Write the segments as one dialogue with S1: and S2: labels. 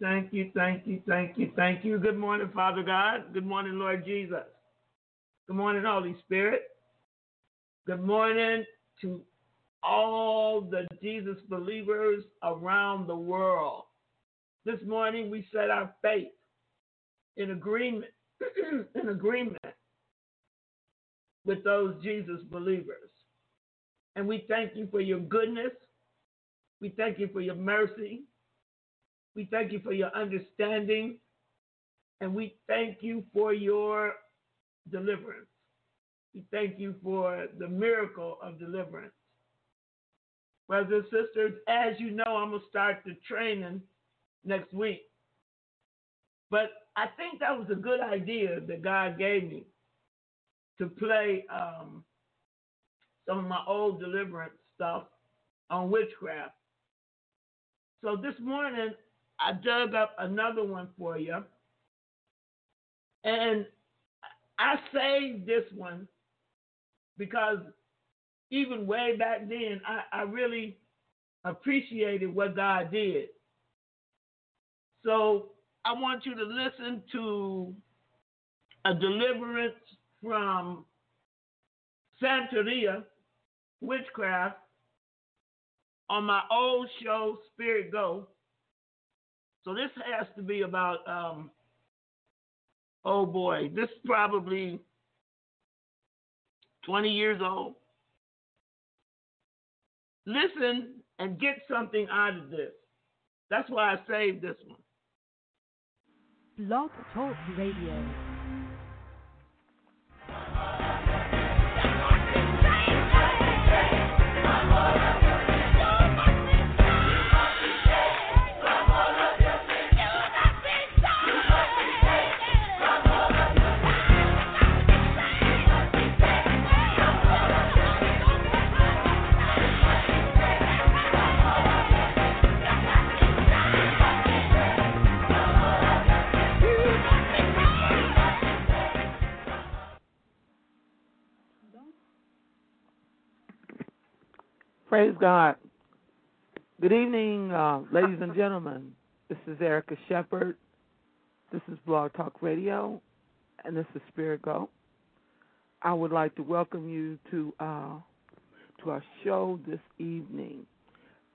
S1: Thank you, thank you, thank you, thank you. Good morning, Father God. Good morning, Lord Jesus. Good morning, Holy Spirit. Good morning to all the Jesus believers around the world. This morning we set our faith in agreement, in agreement with those Jesus believers. And we thank you for your goodness. We thank you for your mercy. We thank you for your understanding. And we thank you for your deliverance. We thank you for the miracle of deliverance. Brothers and sisters, as you know, I'm going to start the training next week. But I think that was a good idea that God gave me to play um, some of my old deliverance stuff on witchcraft. So this morning, I dug up another one for you. And I saved this one because even way back then, I, I really appreciated what God did. So I want you to listen to a deliverance from Santeria witchcraft on my old show, Spirit Go. So this has to be about, um, oh boy, this is probably 20 years old. Listen and get something out of this. That's why I saved this one.
S2: Blog Talk Radio.
S1: Praise God. Good evening, uh, ladies and gentlemen. This is Erica Shepard. This is Blog Talk Radio, and this is Spirit Go. I would like to welcome you to uh, to our show this evening,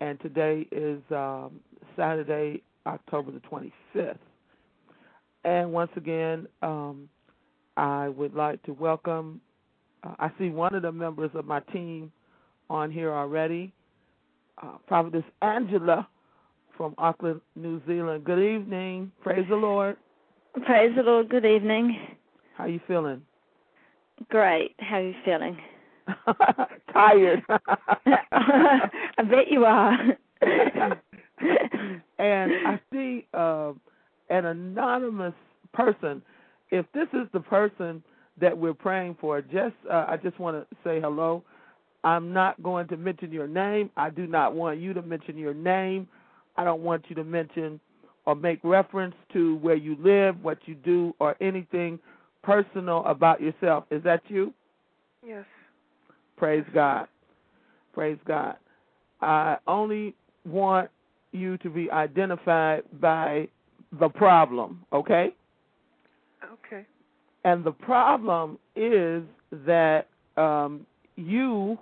S1: and today is um, Saturday, October the 25th. And once again, um, I would like to welcome. Uh, I see one of the members of my team on here already. Uh, Prophetess Angela from Auckland, New Zealand. Good evening. Praise the Lord.
S3: Praise the Lord. Good evening.
S1: How you feeling?
S3: Great. How are you feeling?
S1: Tired.
S3: I bet you are.
S1: and I see uh, an anonymous person. If this is the person that we're praying for, just uh, I just want to say hello. I'm not going to mention your name. I do not want you to mention your name. I don't want you to mention or make reference to where you live, what you do, or anything personal about yourself. Is that you?
S4: Yes.
S1: Praise God. Praise God. I only want you to be identified by the problem, okay?
S4: Okay.
S2: And the problem is that um, you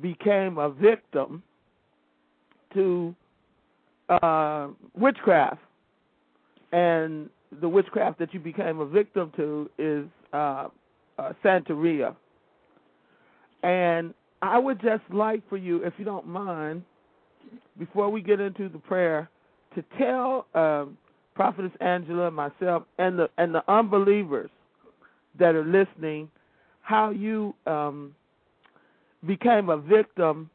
S2: became a victim to uh, witchcraft. And the witchcraft that you became a victim to is uh, uh, Santeria. And I would just like for you, if you don't mind, before we get into the prayer, to tell um, Prophetess Angela, myself, and the and the unbelievers that are listening, how you um, became a victim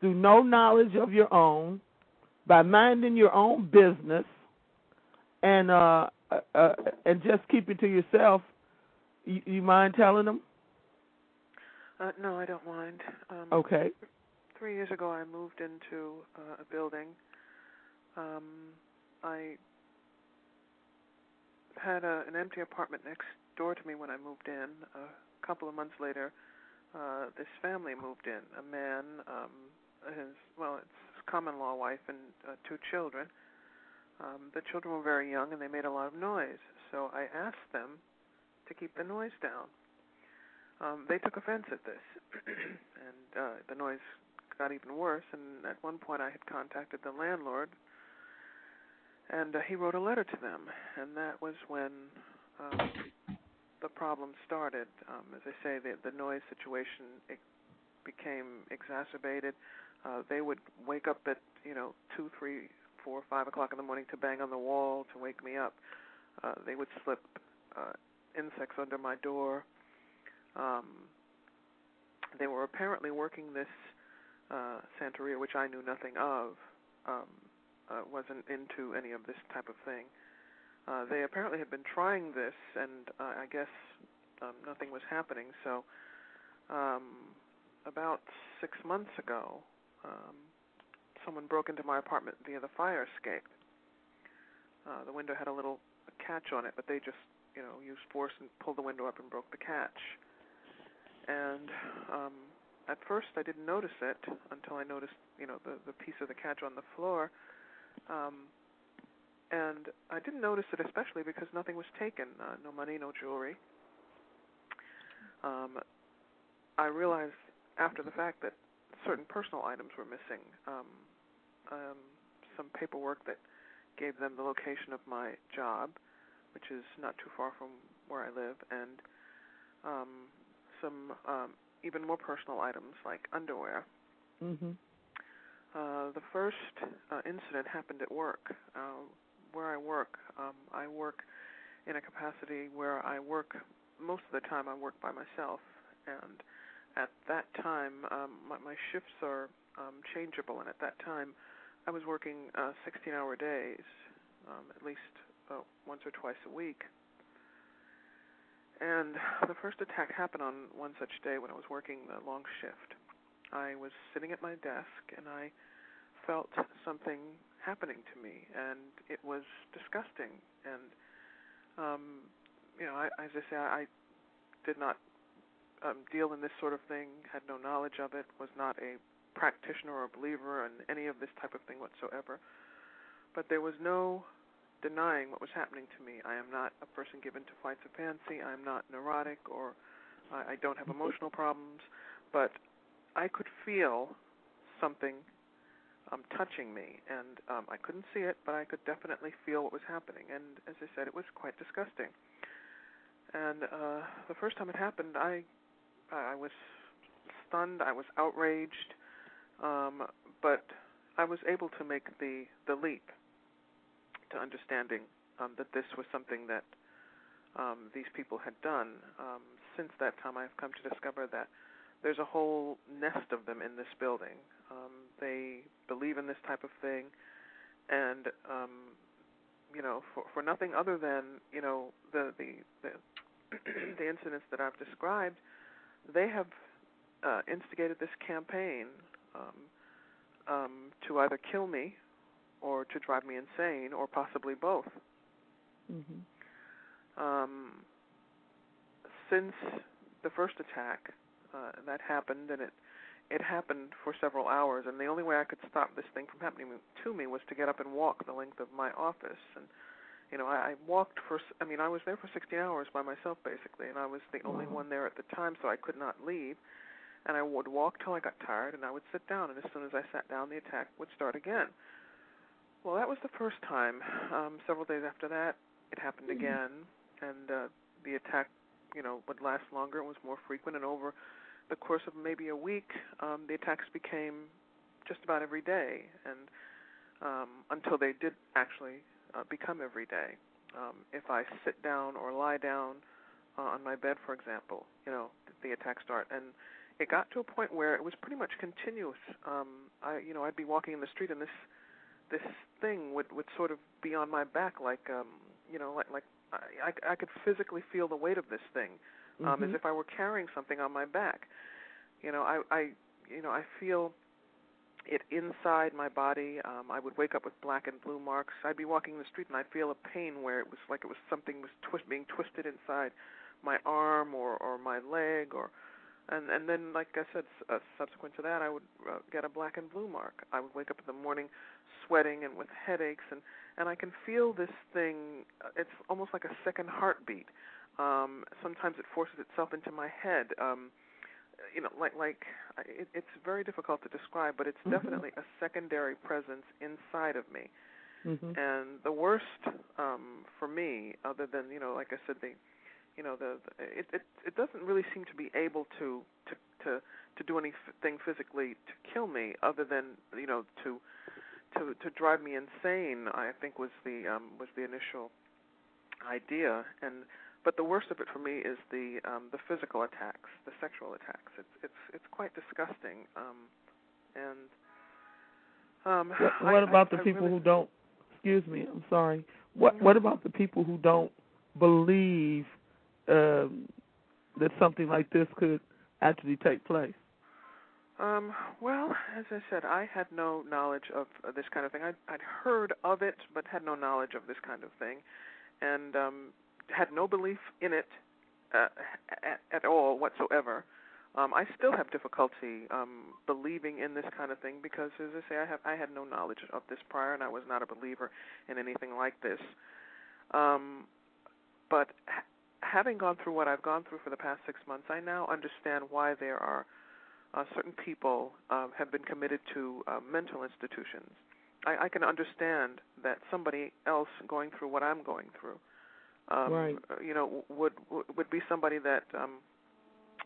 S2: through no knowledge of your own, by minding your own business, and uh, uh, uh, and just keeping to yourself. You, you mind telling them?
S4: Uh, no, I don't mind. Um,
S2: Okay.
S4: Three years ago, I moved into uh, a building. Um, I had a, an empty apartment next door to me when I moved in. A couple of months later, uh, this family moved in. A man, um, his well, it's his common law wife and uh, two children. Um, the children were very young and they made a lot of noise. So I asked them to keep the noise down. Um, they took offense at this, and uh, the noise got even worse. And at one point, I had contacted the landlord, and uh, he wrote a letter to them, and that was when um, the problem started. Um, as I say, the, the noise situation it became exacerbated. Uh, they would wake up at you know two, three, four, five o'clock in the morning to bang on the wall to wake me up. Uh, they would slip uh, insects under my door. Um, they were apparently working this uh, Santeria, which I knew nothing of. Um, uh, wasn't into any of this type of thing. Uh, they apparently had been trying this, and uh, I guess um, nothing was happening. So, um, about six months ago, um, someone broke into my apartment via the fire escape. Uh, the window had a little catch on it, but they just, you know, used force and pulled the window up and broke the catch. And um, at first, I didn't notice it until I noticed, you know, the the piece of the catch on the floor. Um, and I didn't notice it especially because nothing was taken, uh, no money, no jewelry. Um, I realized after the fact that certain personal items were missing. Um, um, some paperwork that gave them the location of my job, which is not too far from where I live, and um, some um, even more personal items like underwear.
S2: Mhm.
S4: Uh, the first uh, incident happened at work. Uh, where I work, um, I work in a capacity where I work most of the time. I work by myself, and at that time, um, my, my shifts are um, changeable. And at that time, I was working uh, 16-hour days, um, at least uh, once or twice a week. And the first attack happened on one such day when I was working the long shift. I was sitting at my desk and I felt something happening to me, and it was disgusting. And um, you know, I, as I say, I did not um, deal in this sort of thing, had no knowledge of it, was not a practitioner or a believer in any of this type of thing whatsoever. But there was no denying what was happening to me. I am not a person given to flights of fancy. I am not neurotic or I, I don't have emotional problems, but I could feel something um, touching me, and um, I couldn't see it, but I could definitely feel what was happening. And as I said, it was quite disgusting. And uh, the first time it happened, I I was stunned. I was outraged, um, but I was able to make the the leap to understanding um, that this was something that um, these people had done. Um, since that time, I've come to discover that there's a whole nest of them in this building. Um, they believe in this type of thing, and um, you know, for for nothing other than you know the the the, the incidents that I've described, they have uh, instigated this campaign um, um, to either kill me or to drive me insane, or possibly both.
S2: Mhm.
S4: Um, since the first attack uh, that happened, and it it happened for several hours, and the only way I could stop this thing from happening to me was to get up and walk the length of my office, and You know, I, I walked for. I mean, I was there for 16 hours by myself basically, and I was the only
S2: Wow.
S4: one there at the time, so I could not leave. And I would walk till I got tired, and I would sit down. And as soon as I sat down, the attack would start again. Well, that was the first time. Um, several days after that, it happened again, and uh, the attack, you know, would last longer and was more frequent. And over the course of maybe a week, um, the attacks became just about every day, and um, until they did actually uh, become every day. Um, if I sit down or lie down uh, on my bed, for example, you know, the attacks start, and it got to a point where it was pretty much continuous. Um, I, you know, I'd be walking in the street, and this this thing would would sort of be on my back, like um, you know, like like I, I I could physically feel the weight of this thing, um, as
S2: Mhm.
S4: if I were carrying something on my back. You know, I I you know I feel it inside my body. Um, I would wake up with black and blue marks. I'd be walking the street and I'd feel a pain where it was like it was something was twist being twisted inside my arm or or my leg or and and then like I said uh, subsequent to that I would uh, get a black and blue mark. I would wake up in the morning sweating and with headaches and and I can feel this thing uh, it's almost like a second heartbeat. Um sometimes it forces itself into my head. Um you know, like like it, it's very difficult to describe, but it's
S2: Mhm.
S4: definitely a secondary presence inside of me.
S2: Mhm.
S4: And the worst um, for me, other than you know, like I said, the you know the, the it, it it doesn't really seem to be able to to to to do anything physically to kill me, other than you know to to to drive me insane. I think was the um, was the initial idea, and but the worst of it for me is the um, the physical attacks, the sexual attacks. It's it's it's quite disgusting. Um, and um,
S2: What, what
S4: I-
S2: about the
S4: I
S2: people
S4: really-
S2: who don't? Excuse me. I'm sorry. What What about the people who don't believe um, that something like this could actually take place?
S4: Um, well, as I said, I had no knowledge of this kind of thing. I'd, I'd heard of it, but had no knowledge of this kind of thing, and um, had no belief in it uh, at, at all whatsoever. Um, I still have difficulty um, believing in this kind of thing because, as I say, I have I had no knowledge of this prior, and I was not a believer in anything like this. Um, but ha- having gone through what I've gone through for the past six months, I now understand why there are uh, certain people um, have been committed to uh, mental institutions. I, I can understand that somebody else going through what I'm going through, um,
S2: Right.
S4: uh, you know, would would be somebody that um,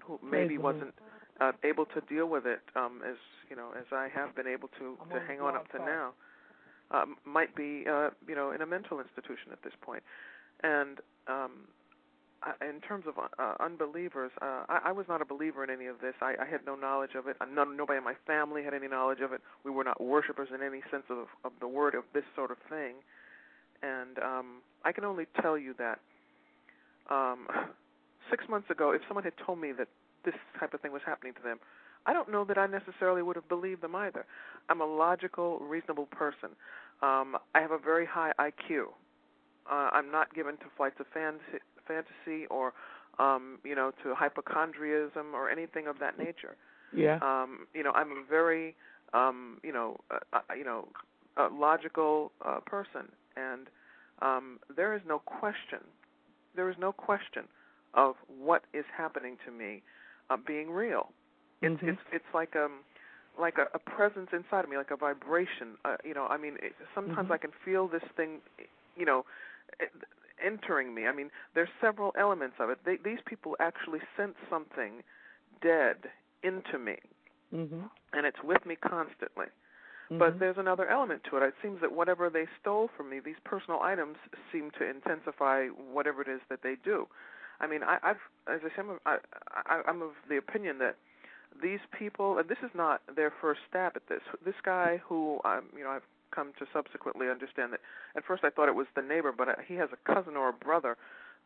S4: who maybe wasn't uh, able to deal with it um, as you know as I have been able to
S2: I'm
S4: to hang on up to now. Um, might be uh, you know in a mental institution at this point. and um, in terms of uh, unbelievers, uh, I, I was not a believer in any of this. I, I had no knowledge of it. Uh, None, nobody in my family had any knowledge of it. We were not worshipers in any sense of of the word of this sort of thing. And um, I can only tell you that um, six months ago, if someone had told me that this type of thing was happening to them, I don't know that I necessarily would have believed them either. I'm a logical, reasonable person. Um, I have a very high IQ. Uh, I'm not given to flights of fantasy, fantasy or, um, you know, to hypochondriism or anything of that nature.
S2: Yeah.
S4: Um, you know, I'm a very, um, you know, uh, uh, you know, uh, logical uh, person, and um, there is no question. There is no question of what is happening to me uh, being real. It's
S2: Mhm.
S4: it's it's like um like a, a presence inside of me, like a vibration. Uh, you know, I mean, it, sometimes
S2: Mhm.
S4: I can feel this thing, you know, entering me. I mean, there's several elements of it. They, these people actually sense something dead into me,
S2: Mhm.
S4: and it's with me constantly.
S2: Mhm.
S4: But there's another element to it. It seems that whatever they stole from me, these personal items seem to intensify whatever it is that they do. I mean, I, I've, as I say, I'm, I, I, I'm of the opinion that these people, and this is not their first stab at this. This guy, who I'm, you know, I've come to subsequently understand that. At first, I thought it was the neighbor, but uh, he has a cousin or a brother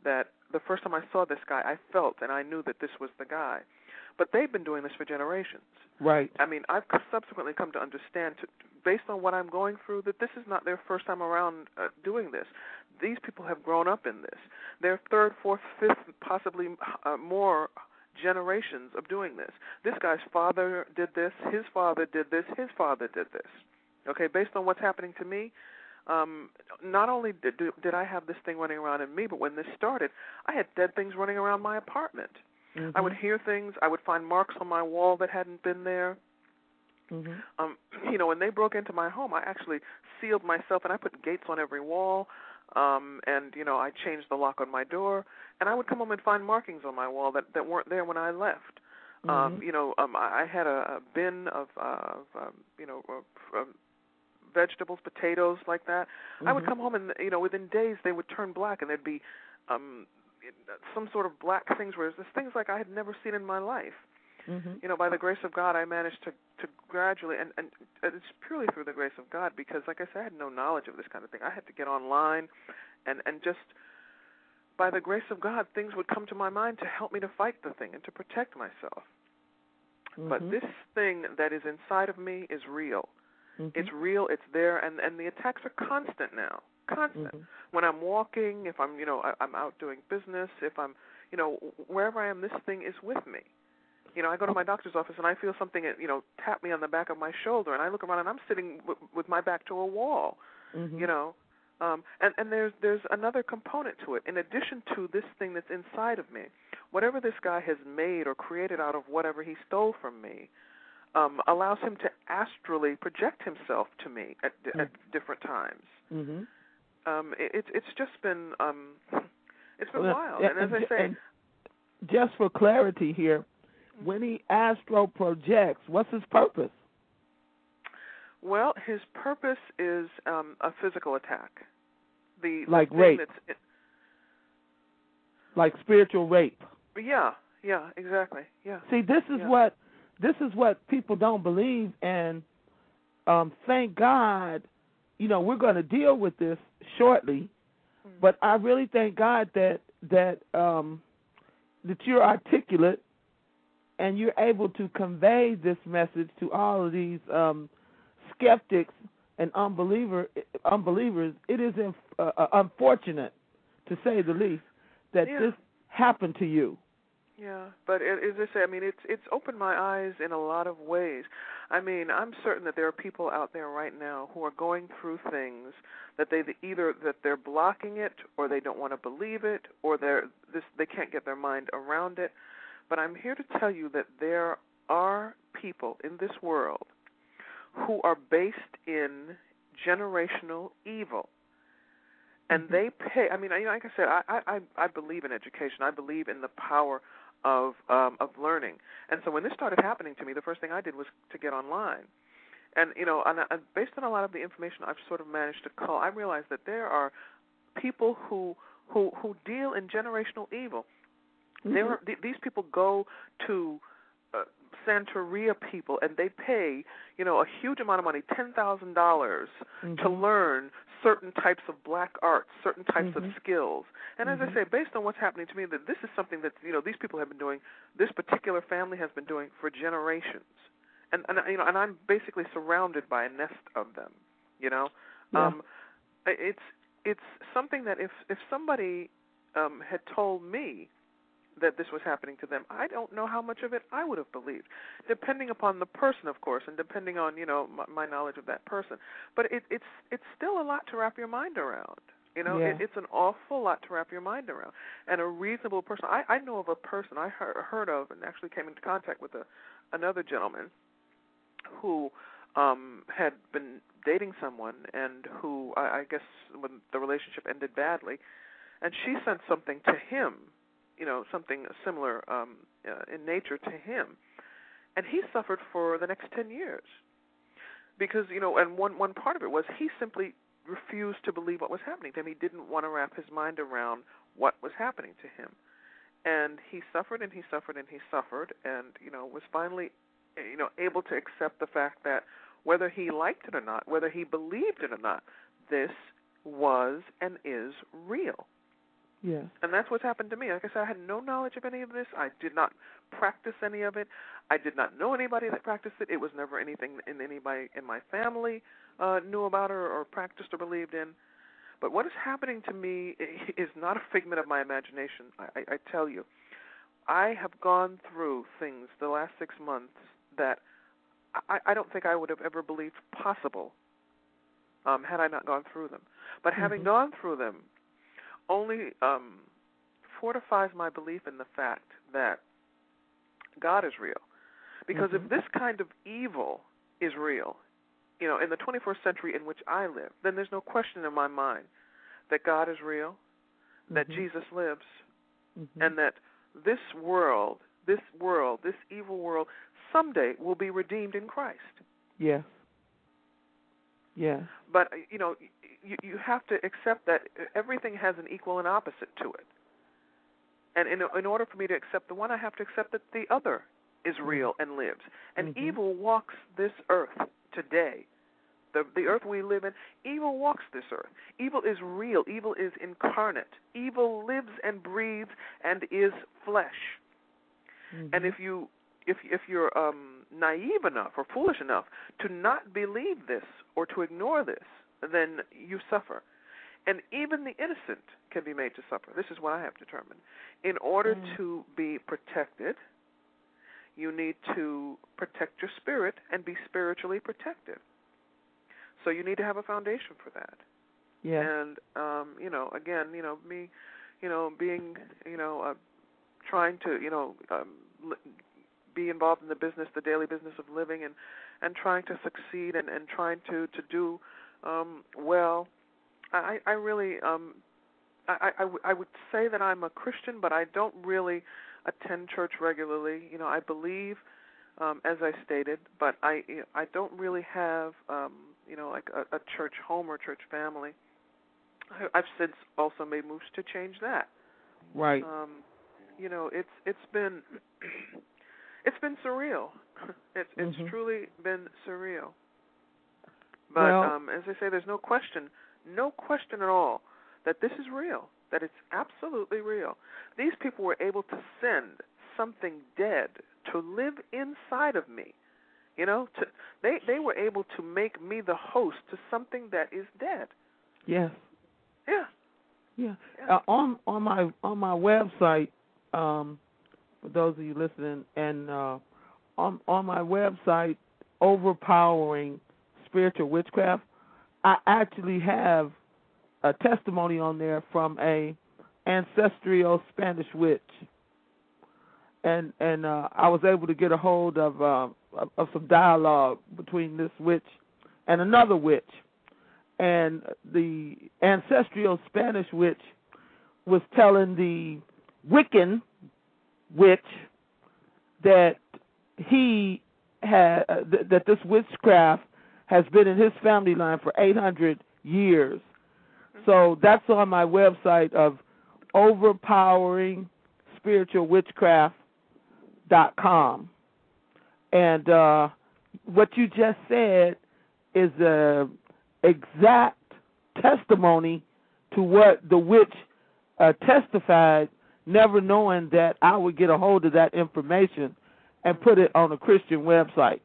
S4: that the first time I saw this guy, I felt and I knew that this was the guy. But they've been doing this for generations.
S2: Right.
S4: I mean, I've subsequently come to understand, to, based on what I'm going through, that this is not their first time around uh, doing this. These people have grown up in this. Their third, fourth, fifth, possibly uh, more generations of doing this. This guy's father did this, his father did this, his father did this. Okay, based on what's happening to me, um not only did did I have this thing running around in me, but when this started, I had dead things running around my apartment. I would hear things. I would find marks on my wall that hadn't been there.
S2: hmm
S4: Um, you know, when they broke into my home, I actually sealed myself and I put gates on every wall. Um, and you know, I changed the lock on my door, and I would come home and find markings on my wall that that weren't there when I left. Um,
S2: Mhm.
S4: you know, um, I I had a, a bin of, uh, of um, you know, of, um, vegetables, potatoes, like that. I would
S2: Mhm.
S4: come home and you know, within days they would turn black, and there'd be um, some sort of black things where there's things like I had never seen in my life
S2: Mhm.
S4: you know, by the grace of God, I managed to to gradually, and and it's purely through the grace of God, because like I said, I had no knowledge of this kind of thing. I had to get online, and and just by the grace of God, things would come to my mind to help me to fight the thing and to protect myself. But
S2: Mhm.
S4: this thing that is inside of me is real.
S2: Mhm.
S4: It's real. It's there, and and the attacks are constant now. Constant
S2: Mhm.
S4: when I'm walking, if I'm, you know, I, I'm out doing business, if I'm, you know, wherever I am, this thing is with me. You know, I go to my doctor's office and I feel something, you know, tap me on the back of my shoulder, and I look around and I'm sitting w- with my back to a wall.
S2: Mhm.
S4: You know, um, and and there's there's another component to it. In addition to this thing that's inside of me, whatever this guy has made or created out of whatever he stole from me, um, allows him to astrally project himself to me at, at different times
S2: Mhm.
S4: Um it, it's it's just been um it's been
S2: Well,
S4: wild
S2: and-
S4: and as i say
S2: just for clarity here, when he astro projects, what's his purpose?
S4: well his purpose is um a physical attack the the
S2: Like
S4: thing
S2: rape.
S4: it,
S2: Like spiritual rape.
S4: yeah yeah exactly yeah
S2: See, this is
S4: Yeah.
S2: what this is what people don't believe, and um, thank God, you know, we're going to deal with this shortly.
S4: Mm.
S2: But I really thank God that that um, that you're articulate and you're able to convey this message to all of these um, skeptics and unbeliever unbelievers. It is inf- uh, uh, unfortunate, to say the least, that
S4: Yeah.
S2: this happened to you.
S4: Yeah, but as I say, I mean, it's it's opened my eyes in a lot of ways. I mean, I'm certain that there are people out there right now who are going through things that they either that they're blocking it, or they don't want to believe it, or they're this they can't get their mind around it. But I'm here to tell you that there are people in this world who are based in generational evil and
S2: Mhm.
S4: they pay. I mean, like I said, I, I I believe in education. I believe in the power of um, of learning. And so when this started happening to me, the first thing I did was to get online. And you know, and, and based on a lot of the information I've sort of managed to cull, I realized that there are people who who who deal in generational evil. There
S2: Mhm.
S4: are, th- these people go to Santeria people and they pay, you know, a huge amount of money, ten thousand dollars, to
S2: Mhm.
S4: learn certain types of black arts, certain types
S2: Mhm.
S4: of skills. And as I
S2: Mhm.
S4: say, based on what's happening to me, that this is something that you know these people have been doing. This particular family has been doing for generations, and and you know, and I'm basically surrounded by a nest of them. You know,
S2: Yeah.
S4: um, it's it's something that if if somebody um, had told me that this was happening to them, I don't know how much of it I would have believed, depending upon the person, of course, and depending on you know my, my knowledge of that person. But it, it's it's still a lot to wrap your mind around. You know,
S2: Yeah.
S4: it, it's an awful lot to wrap your mind around. And a reasonable person, I, I know of a person I heard, heard of, and actually came into contact with a another gentleman who um had been dating someone and who I, I guess when the relationship ended badly, and she sent something to him, you know, something similar um uh, in nature to him, and he suffered for the next ten years because you know, and one one part of it was he simply refused to believe what was happening to him. He didn't want to wrap his mind around what was happening to him, and he suffered and he suffered and he suffered, and you know, was finally you know able to accept the fact that whether he liked it or not, whether he believed it or not, this was and is real.
S2: Yes.
S4: And that's what's happened to me. Like I said, I had no knowledge of any of this. I did not practice any of it. I did not know anybody that practiced it. It was never anything in anybody in my family uh, knew about or, or practiced or believed in. But what is happening to me is not a figment of my imagination. I, I, I tell you, I have gone through things the last six months that I, I don't think I would have ever believed possible um, had I not gone through them. But having
S2: Mhm.
S4: gone through them, only um, fortifies my belief in the fact that God is real. Because
S2: Mhm.
S4: if this kind of evil is real, you know, in the 21st century in which I live, then there's no question in my mind that God is real, that
S2: Mhm.
S4: Jesus lives,
S2: Mhm.
S4: and that this world, this world, this evil world, someday will be redeemed in Christ.
S2: yes, yes,
S4: But uh, you know, you you have to accept that everything has an equal and opposite to it. And in in order for me to accept the one, I have to accept that the other is real and lives. And
S2: Mhm.
S4: evil walks this earth today. The the earth we live in, evil walks this earth. Evil is real. Evil is incarnate. Evil lives and breathes and is flesh.
S2: Mhm.
S4: And if you if if you're um naive enough or foolish enough to not believe this or to ignore this, then you suffer. And even the innocent can be made to suffer. This is what I have determined. In order
S2: Mm.
S4: to be protected, you need to protect your spirit and be spiritually protected. So you need to have a foundation for that
S2: Yeah.
S4: and um you know again you know me you know being you know uh, trying to you know um li- be involved in the business the daily business of living and and trying to succeed and and trying to to do um well i i really um I, I, w- I would say that I'm a Christian, but I don't really attend church regularly. You know, I believe, um, as I stated, but I you know, I don't really have um, you know like a, a church home or church family. I, I've since also made moves to change that.
S2: right,
S4: Um, you know, it's it's been it's been surreal. It's it's
S2: Mhm.
S4: truly been surreal. But
S2: Well-
S4: um, as I say, there's no question, no question at all that this is real. That it's absolutely real. These people were able to send something dead to live inside of me. You know, to they they were able to make me the host to something that is dead.
S2: yes,
S4: Yeah.
S2: yeah.
S4: Yeah.
S2: Uh, on on my on my website, um, for those of you listening, and uh, on on my website, overpowering spiritual witchcraft, I actually have a testimony on there from a ancestral Spanish witch, and and uh, I was able to get a hold of uh, of, some dialogue between this witch and another witch, and the ancestral Spanish witch was telling the Wiccan witch that he had uh, th- that this witchcraft has been in his family line for 800 years. So that's on my website of overpowering spiritual witchcraft dot com. And uh, what you just said is a exact testimony to what the witch uh, testified, never knowing that I would get a hold of that information and put it on a Christian website.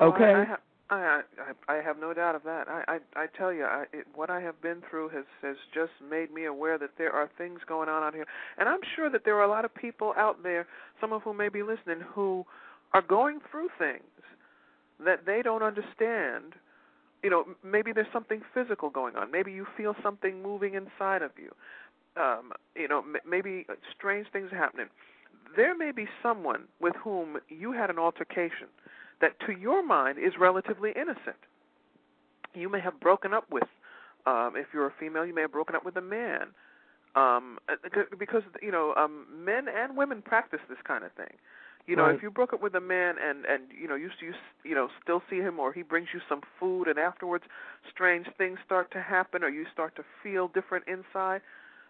S2: Okay.
S4: I, I, ha- I, I, I have no doubt of that. I, I, I tell you, I, it, what I have been through has has just made me aware that there are things going on out here, and I'm sure that there are a lot of people out there, some of whom may be listening, who are going through things that they don't understand. You know, maybe there's something physical going on. Maybe you feel something moving inside of you. Um, you know, m- maybe strange things are happening. There may be someone with whom you had an altercation that to your mind is relatively innocent. You may have broken up with, um, if you're a female, you may have broken up with a man, um, because you know um, men and women practice this kind of thing. You know,
S2: Right.
S4: if you broke up with a man and and you know you you you know still see him or he brings you some food and afterwards strange things start to happen or you start to feel different inside,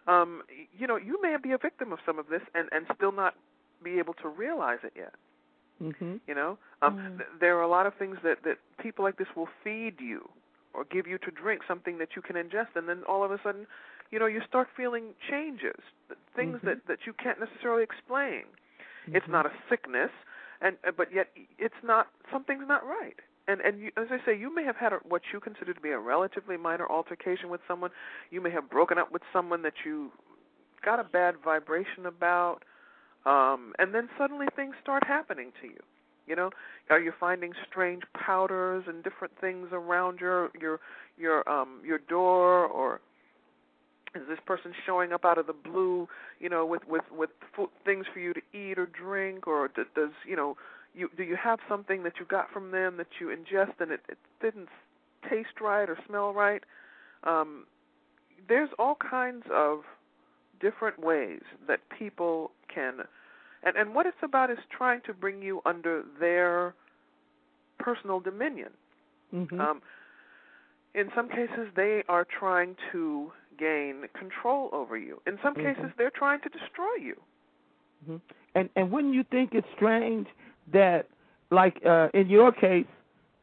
S4: um, you know you may be a victim of some of this and and still not be able to realize it yet.
S2: Mhm.
S4: You know, um,
S2: Mm.
S4: th- there are a lot of things that that people like this will feed you or give you to drink, something that you can ingest, and then all of a sudden, you know, you start feeling changes, th- things
S2: Mhm.
S4: that that you can't necessarily explain. It's
S2: Mhm.
S4: not a sickness, and uh, but yet it's not something's not right. And and you, as I say, you may have had a, what you consider to be a relatively minor altercation with someone. You may have broken up with someone that you got a bad vibration about, um, and then suddenly things start happening to you. You know, are you finding strange powders and different things around your your your um your door or is this person showing up out of the blue you know with with with food, things for you to eat or drink or d- does you know you do you have something that you got from them that you ingest and it, it didn't taste right or smell right um there's all kinds of different ways that people can and and what it's about is trying to bring you under their personal dominion
S2: Mhm.
S4: um, in some cases, they are trying to gain control over you. In some
S2: Mhm.
S4: cases, they're trying to destroy you.
S2: Mhm. And and wouldn't you think it's strange that, like uh, in your case,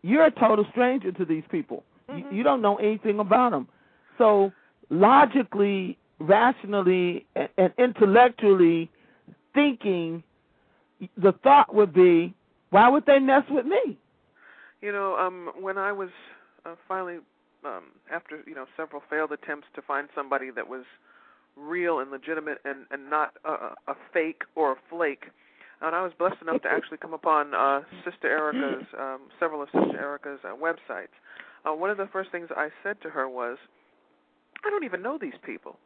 S2: you're a total stranger to these people. You, you don't know anything about them. So logically, rationally, and, intellectually thinking, the thought would be, why would they mess with me?
S4: You know, um, when I was uh, finally, um, after you know several failed attempts to find somebody that was real and legitimate and and not a, a fake or a flake, and I was blessed enough to actually come upon uh, Sister Erica's, um, several of Sister Erica's uh, websites. Uh, one of the first things I said to her was, I don't even know these people.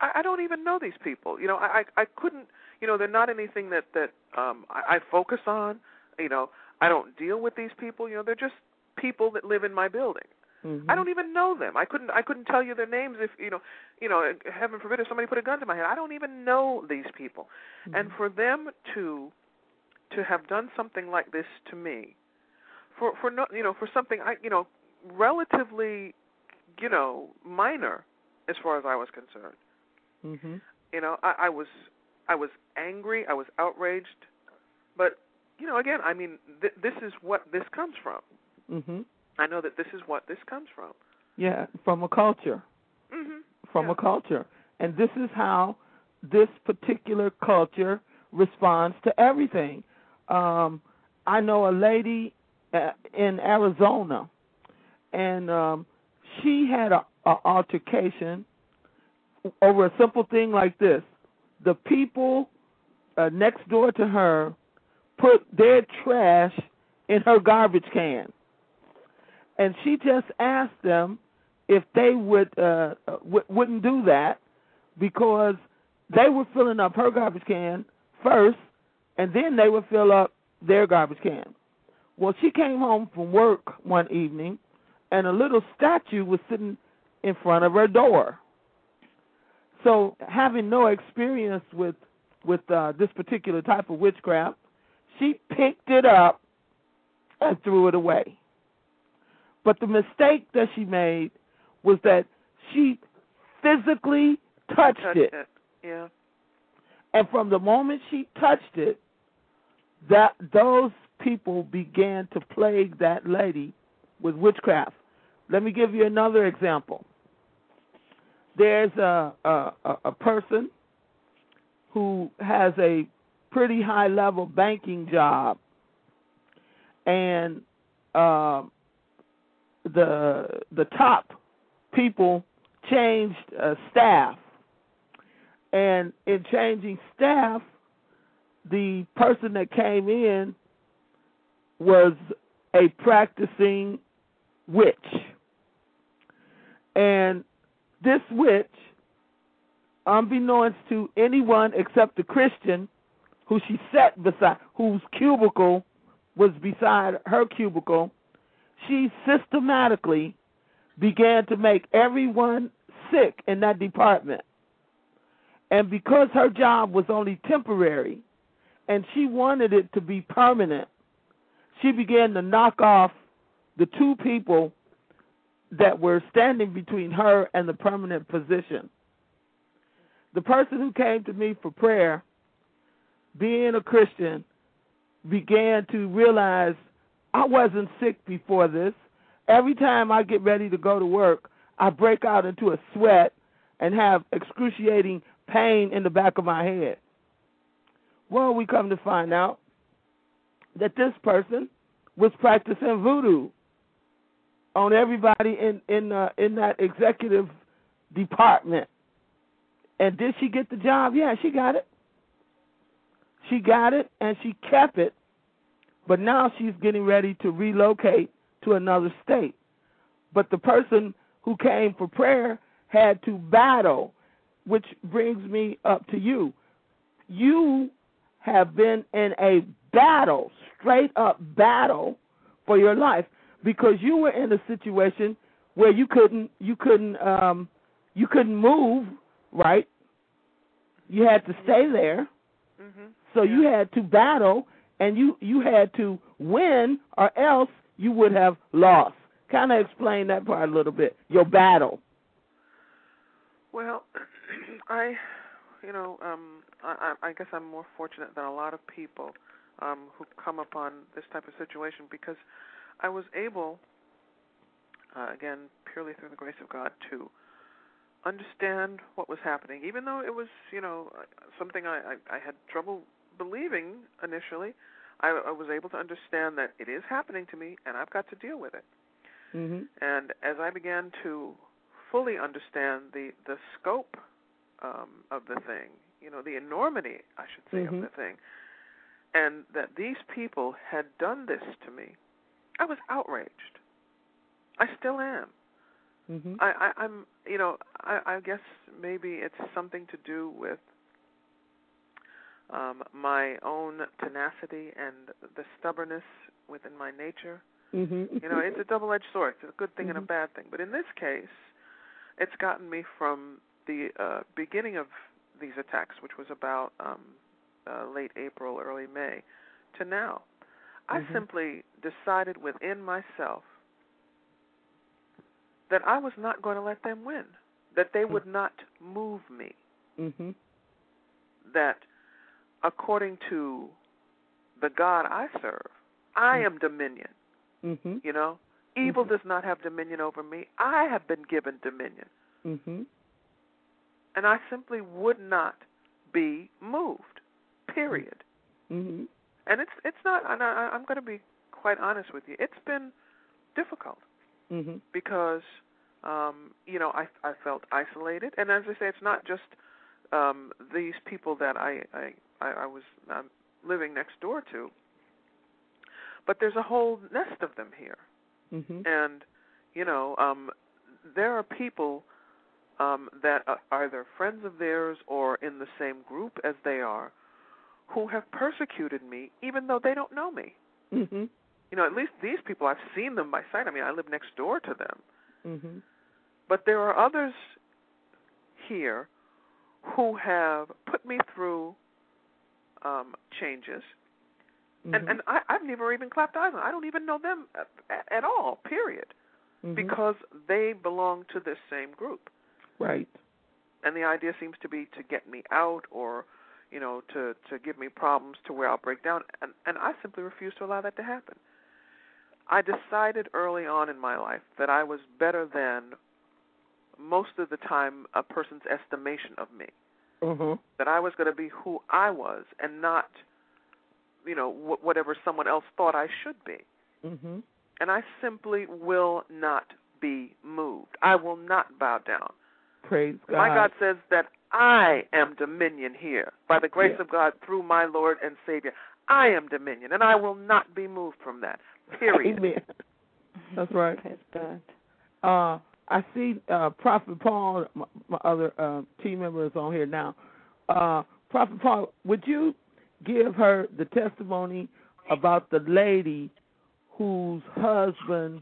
S4: I, I don't even know these people. You know, I, I I couldn't. You know, they're not anything that that um, I, I focus on. You know, I don't deal with these people. You know, they're just people that live in my building.
S2: Mhm.
S4: I don't even know them. I couldn't I couldn't tell you their names if you know you know heaven forbid if somebody put a gun to my head. I don't even know these people. And for them to to have done something like this to me for for no you know for something I you know relatively you know minor as far as I was concerned.
S2: Mhm.
S4: You know, I, I was I was angry, I was outraged, but you know, again, I mean, th- this is what this comes from.
S2: Mhm.
S4: I know that this is what this comes from.
S2: Yeah, from a culture.
S4: Mhm.
S2: from
S4: Yeah.
S2: a culture. And this is how this particular culture responds to everything. Um, I know a lady uh, in Arizona, and um, she had a, a altercation over a simple thing like this: the people uh, next door to her put their trash in her garbage can, and she just asked them if they would uh uh, w- wouldn't do that because they were filling up her garbage can first and then they would fill up their garbage can. Well, she came home from work one evening and a little statue was sitting in front of her door. So, having no experience with with uh, this particular type of witchcraft, she picked it up and threw it away. But the mistake that she made was that she physically touched,
S4: Touched
S2: it.
S4: it. Yeah.
S2: And from the moment she touched it, that those people began to plague that lady with witchcraft. Let me give you another example. There's a a, a- person who has a pretty high level banking job, and um, the the top people changed uh, staff, and in changing staff, the person that came in was a practicing witch, and this witch, unbeknownst to anyone except the Christian, who she sat beside, whose cubicle was beside her cubicle, she systematically began to make everyone sick in that department. And because her job was only temporary and she wanted it to be permanent, she began to knock off the two people that were standing between her and the permanent position. The person who came to me for prayer, being a Christian, began to realize I wasn't sick before this. Every time I get ready to go to work, I break out into a sweat and have excruciating pain in the back of my head. Well, we come to find out that this person was practicing voodoo on everybody in in uh, in that executive department. And did she get the job? Yeah, she got it. She got it and she kept it. But now she's getting ready to relocate to another state. but the person who came for prayer had to battle, which brings me up to you. You have been in a battle, straight up battle for your life because you were in a situation where you couldn't you couldn't um you couldn't move, right? You had to stay there.
S4: Mhm.
S2: So you had to battle and you you had to win or else you would have lost. Kind of explain that part a little bit. Your battle.
S4: Well, I, you know, um, I, I I guess I'm more fortunate than a lot of people um, who come upon this type of situation because I was able, uh, again, purely through the grace of God, to understand what was happening, even though it was, you know, uh, something I, I, I had trouble believing initially. I, I was able to understand that it is happening to me, and I've got to deal with it.
S2: Mhm.
S4: And as I began to fully understand the the scope um, of the thing, you know, the enormity, I should say,
S2: Mhm.
S4: of the thing, and that these people had done this to me, I was outraged. I still am.
S2: Mhm.
S4: I, I, I'm, you know, I, I guess maybe it's something to do with um, my own tenacity and the stubbornness within my nature.
S2: Mhm.
S4: You know, it's a double-edged sword. It's a good thing and a
S2: Mhm.
S4: bad thing. But in this case, it's gotten me from the uh, beginning of these attacks, which was about um, uh, late April, early May, to now. I
S2: Mhm.
S4: simply decided within myself that I was not going to let them win, that they would not move me,
S2: Mhm.
S4: that according to the God I serve, I am dominion.
S2: Mhm.
S4: You know, evil
S2: Mhm.
S4: does not have dominion over me. I have been given dominion,
S2: Mhm.
S4: and I simply would not be moved. Period. And it's it's not. And I, I'm going to be quite honest with you. It's been difficult
S2: Mhm.
S4: because um, you know I I felt isolated, and as I say, it's not just um, these people that I I I, I was um, living next door to, but there's a whole nest of them here.
S2: Mhm.
S4: and you know um there are people um that are either friends of theirs or in the same group as they are who have persecuted me even though they don't know me
S2: Mhm.
S4: you know at least these people i've seen them by sight i mean i live next door to them
S2: Mhm.
S4: but there are others here who have put me through um changes and
S2: Mhm.
S4: and I, I've never even clapped eyes on. I don't even know them at, at all. Period.
S2: Mhm.
S4: because they belong to this same group.
S2: right.
S4: And the idea seems to be to get me out or, you know, to to give me problems to where I'll break down and and I simply refuse to allow that to happen. I decided early on in my life that I was better than most of the time a person's estimation of me.
S2: Mhm.
S4: That I was going to be who I was and not you know wh- whatever someone else thought I should be.
S2: Mhm.
S4: and I simply will not be moved. I will not bow down.
S2: Praise God.
S4: My God says that I am dominion here by the grace
S2: Yeah.
S4: of God through my Lord and Savior. I am dominion, and I will not be moved from that. Period.
S2: Amen. That's right.
S3: Praise God.
S2: Uh, I see uh, Prophet Paul, my, my other uh, team member is on here now. Uh, Prophet Paul, would you give her the testimony about the lady whose husband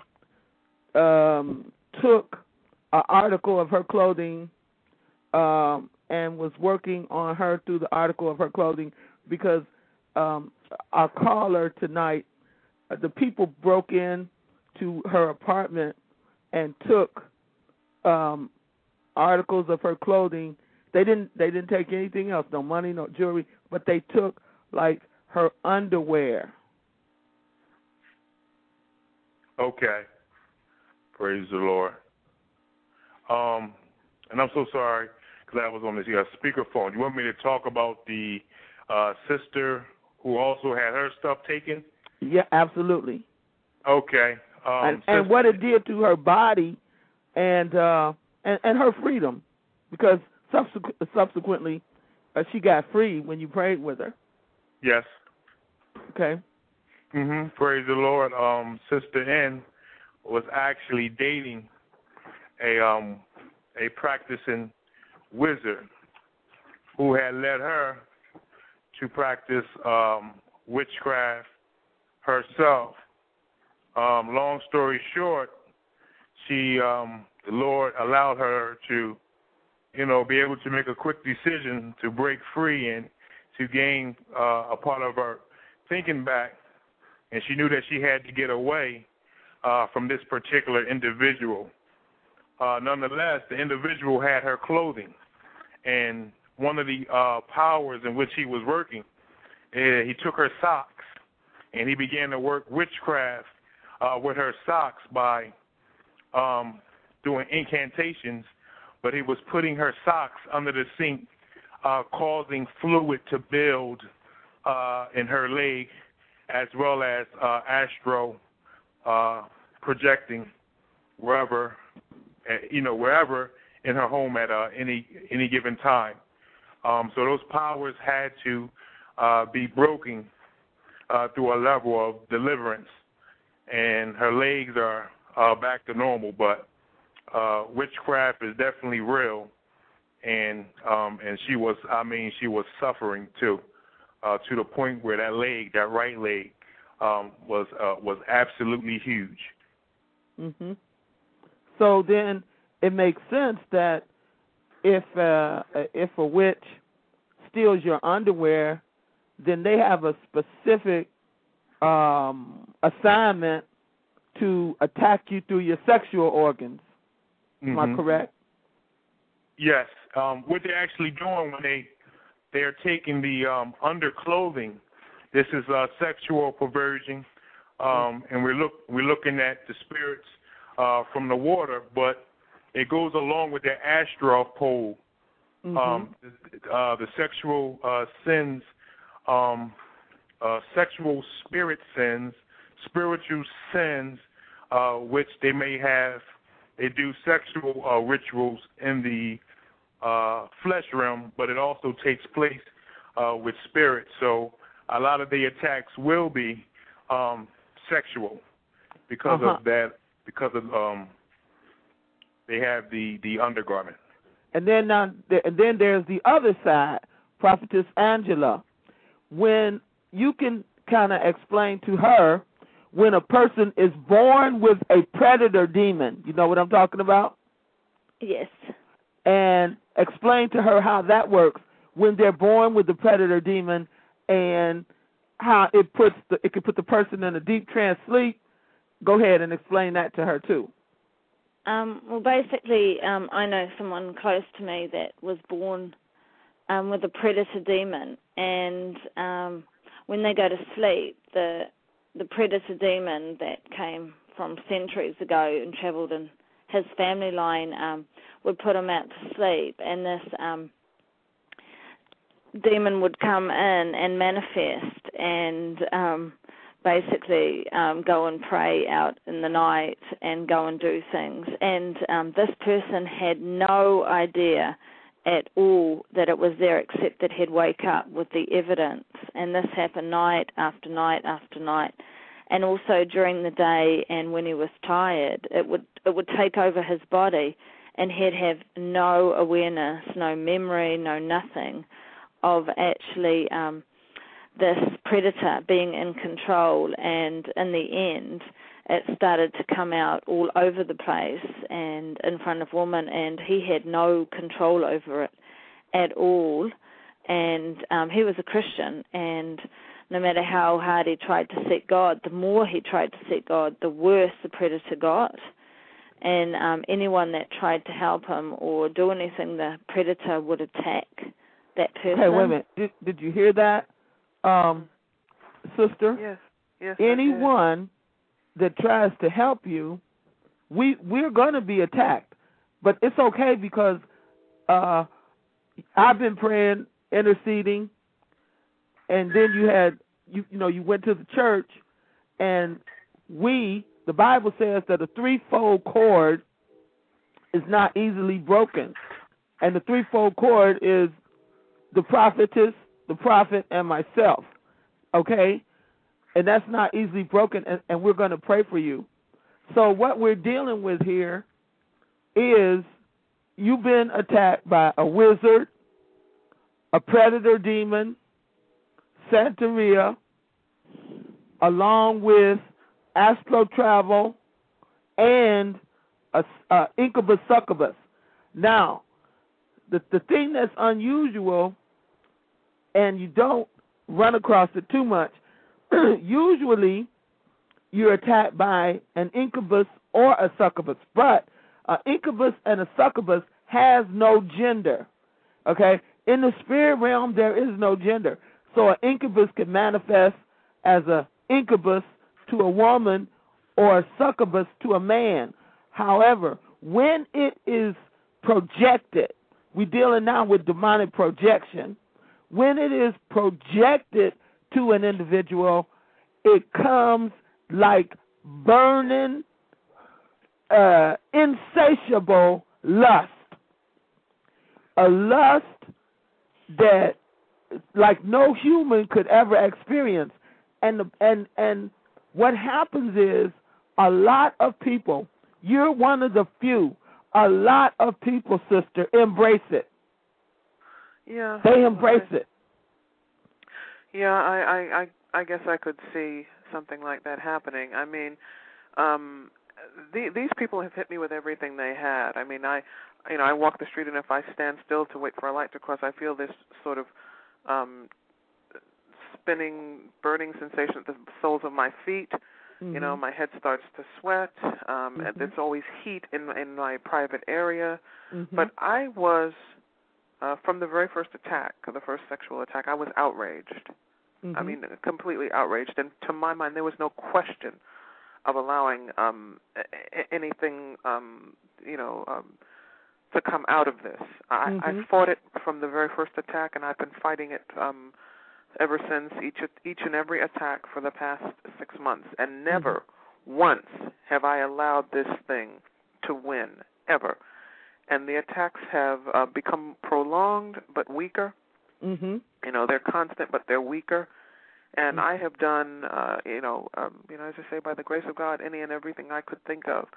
S2: um, took an article of her clothing um, and was working on her through the article of her clothing because um, our caller tonight, uh, the people broke in to her apartment and took um articles of her clothing they didn't they didn't take anything else no money no jewelry but they took like her underwear
S5: Okay. Praise the Lord. Um, and I'm so sorry because I was on this uh, speakerphone. You want me to talk about the uh, sister who also had her stuff taken?
S2: yeah absolutely
S5: Okay. Um,
S2: and, and what it did to her body and uh and, and her freedom because subsequent, subsequently uh, she got free when you prayed with her
S5: Yes.
S2: okay
S5: hmm Praise the Lord. Um, Sister N was actually dating a um a practicing wizard who had led her to practice um witchcraft herself. Um, long story short, she um the Lord allowed her to, you know, be able to make a quick decision to break free and to gain uh, a part of her thinking back, and she knew that she had to get away uh, from this particular individual. Uh, nonetheless, the individual had her clothing, and one of the uh, powers in which he was working, uh, he took her socks, and he began to work witchcraft uh, with her socks by um, doing incantations, but he was putting her socks under the sink, uh, causing fluid to build uh, in her leg, as well as uh, astro uh, projecting wherever, you know, wherever in her home at uh, any any given time. Um, so those powers had to uh, be broken uh, through a level of deliverance, and her legs are uh, back to normal. But uh, witchcraft is definitely real, and um, and she was, I mean, she was suffering too, uh, to the point where that leg, that right leg, um, was uh, was absolutely huge.
S2: Mhm. So then it makes sense that if uh, if a witch steals your underwear, then they have a specific um, assignment to attack you through your sexual organs. Am I
S5: Mhm.
S2: correct?
S5: Yes. Um, what they're actually doing when they they're taking the um, underclothing, this is uh, sexual perversion, um, and we're look we're looking at the spirits uh, from the water, but it goes along with the astral pole,
S2: Mhm.
S5: um, uh, the sexual uh, sins, um, uh, sexual spirit sins, spiritual sins, uh, which they may have. They do sexual uh, rituals in the uh, flesh realm, but it also takes place uh, with spirit. So a lot of the attacks will be um, sexual because
S2: Uh-huh.
S5: of that. Because of um, they have the the undergarment.
S2: And then uh, now, and then there's the other side, prophetess Angela. When you can kind of explain to her when a person is born with a predator demon, you know what I'm talking about,
S3: Yes.
S2: and explain to her how that works when they're born with the predator demon, and how it puts the it can put the person in a deep trance sleep. Go ahead and explain that to her too.
S3: Um, well, basically, um, I know someone close to me that was born um, with a predator demon, and um, when they go to sleep, the the predator demon that came from centuries ago and travelled in his family line um, would put him out to sleep, and this um, demon would come in and manifest and um, basically um, go and prey out in the night and go and do things. And um, this person had no idea at all that it was there, except that he'd wake up with the evidence. And this happened night after night after night. And also during the day, and when he was tired, it would it would take over his body, and he'd have no awareness, no memory, no nothing of actually um, this predator being in control and in the end it started to come out all over the place and in front of women and he had no control over it at all. And um he was a christian and no matter how hard he tried to seek god the more he tried to seek god the worse the predator got. And um anyone that tried to help him or do anything the predator would attack that person
S2: Okay, wait a minute. Did, did you hear that, um, sister?
S4: Yes. Yes.
S2: Anyone that tries to help you, we we're going to be attacked. But it's okay because uh I've been praying, interceding, and then you had you you know you went to the church, and we the Bible says that a threefold cord is not easily broken, and the threefold cord is the prophetess, the prophet, and myself. Okay, and that's not easily broken, and, and we're going to pray for you. So what we're dealing with here is you've been attacked by a wizard, a predator demon, Santeria, along with astral travel and a, a uh, incubus succubus. Now, the the thing that's unusual, and you don't run across it too much. usually, you're attacked by an incubus or a succubus, but an incubus and a succubus has no gender. Okay, in the spirit realm, there is no gender. So an incubus can manifest as an incubus to a woman or a succubus to a man. However, when it is projected, we're dealing now with demonic projection. When it is projected to an individual, it comes like burning, uh, insatiable lust. A lust that like no human could ever experience. And and and what happens is a lot of people, you're one of the few, a lot of people, sister, embrace it.
S4: Yeah.
S2: They embrace
S4: I,
S2: it.
S4: Yeah, I, I, I, I guess I could see something like that happening. I mean, um, the, these people have hit me with everything they had. I mean, I, you know, I walk the street and if I stand still to wait for a light to cross, I feel this sort of um spinning, burning sensation at the soles of my feet. You know,
S2: Mhm.
S4: my head starts to sweat. Um,
S2: Mhm.
S4: and There's always heat in in my private area.
S2: Mhm.
S4: But I was, uh, from the very first attack, the first sexual attack, I was outraged. I
S2: Mhm.
S4: mean, completely outraged. And to my mind, there was no question of allowing um, a- anything, um, you know, um, to come out of this. I, I
S2: Mhm.
S4: fought it from the very first attack, and I've been fighting it um, ever since each each and every attack for the past six months. And never once have I allowed this thing to win ever. And the attacks have uh, become prolonged but weaker.
S2: Mhm.
S4: You know, they're constant but they're weaker. And
S2: Mhm.
S4: I have done, uh, you know, um, you know, as I say, by the grace of God, any and everything I could think of,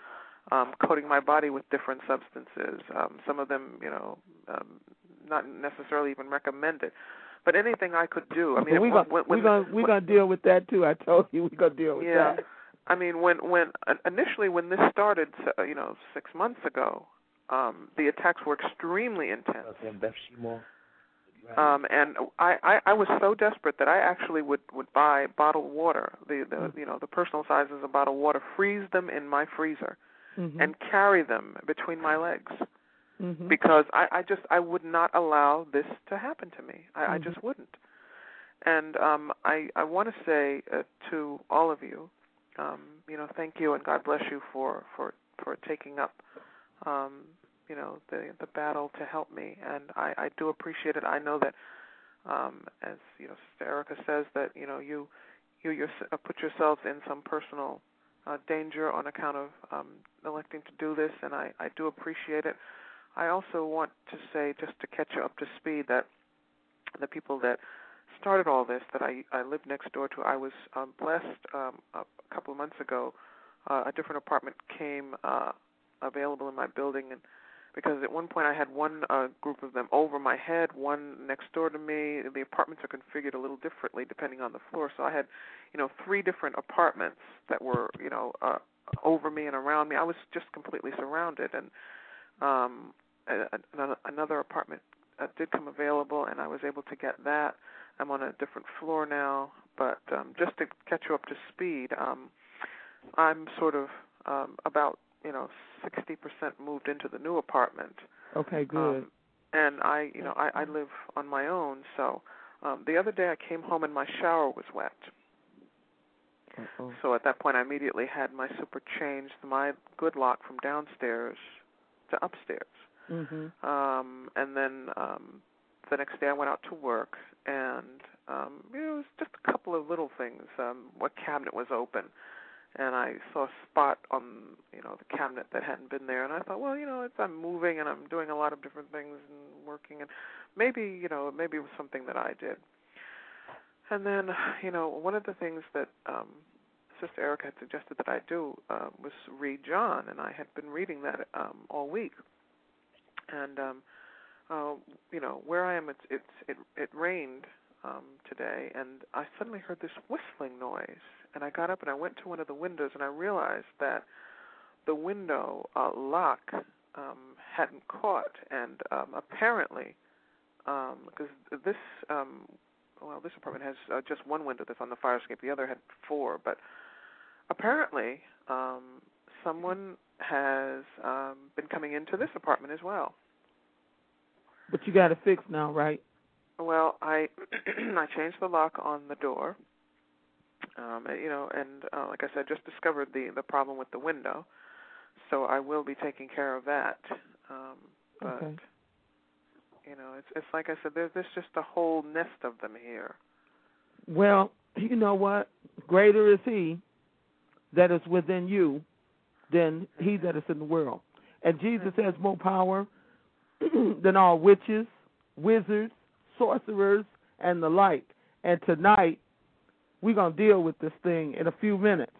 S4: um, coating my body with different substances. Um, some of them, you know, um, not necessarily even recommended, but anything I could do. I mean,
S2: we're gonna we're gonna we're gonna deal with that too. I told you we're gonna deal with
S4: yeah.
S2: that.
S4: I mean, when when uh, initially when this started, uh, you know, six months ago, um, the attacks were extremely intense. Um, and I, I, I was so desperate that I actually would, would buy bottled water, the, the you know the personal sizes of bottled water, freeze them in my freezer,
S2: Mhm.
S4: and carry them between my legs
S2: Mhm.
S4: because I, I just I would not allow this to happen to me. I, I
S2: Mhm.
S4: just wouldn't. And um, I I want to say uh, to all of you, um, you know, thank you and God bless you for for for taking up, um, you know, the the battle to help me, and I I do appreciate it. I know that, um, as you know, Sister Erica says that you know you you your, uh, put yourselves in some personal uh, danger on account of um, electing to do this, and I I do appreciate it. I also want to say, just to catch you up to speed, that the people that started all this, that I I lived next door to, I was um, blessed um, a couple of months ago. Uh, a different apartment came uh, available in my building, and because at one point I had one uh, group of them over my head, one next door to me. The apartments are configured a little differently depending on the floor, so I had, you know, three different apartments that were, you know, uh, over me and around me. I was just completely surrounded, and um, another apartment uh, did come available, and I was able to get that. I'm on a different floor now, but um, just to catch you up to speed, um, I'm sort of um, about you know 60% moved into the new apartment,
S2: Okay, good.
S4: um, and I you know I, I live on my own. So um, the other day I came home and my shower was wet.
S2: Uh-oh.
S4: So at that point I immediately had my super changed my good lock from downstairs to upstairs.
S2: Mhm.
S4: Um, and then um, the next day I went out to work, and um, you know, it was just a couple of little things. Um, what cabinet was open, and I saw a spot on you know the cabinet that hadn't been there, and I thought, well, you know, it's, I'm moving and I'm doing a lot of different things and working, and maybe you know maybe it was something that I did. And then you know one of the things that um, Sister Erica had suggested that I do uh, was read John, and I had been reading that um, all week. And um, uh, you know, where I am, it's it's it it rained um, today, and I suddenly heard this whistling noise, and I got up and I went to one of the windows, and I realized that the window uh, lock um, hadn't caught, and um, apparently, um, because this um, well, this apartment has uh, just one window that's on the fire escape. The other had four, but apparently, um, someone has um, been coming into this apartment as well.
S2: But you got it fixed now, right?
S4: Well, I I changed the lock on the door. Um, you know, and uh, like I said, just discovered the the problem with the window, so I will be taking care of that. Um, but
S2: Okay.
S4: you know, it's it's like I said, there's there's just a whole nest of them here.
S2: Well, you know what? Greater is he that is within you than he that is in the world. And Jesus has more power than all witches, wizards, sorcerers, and the like. And tonight, we're going to deal with this thing in a few minutes.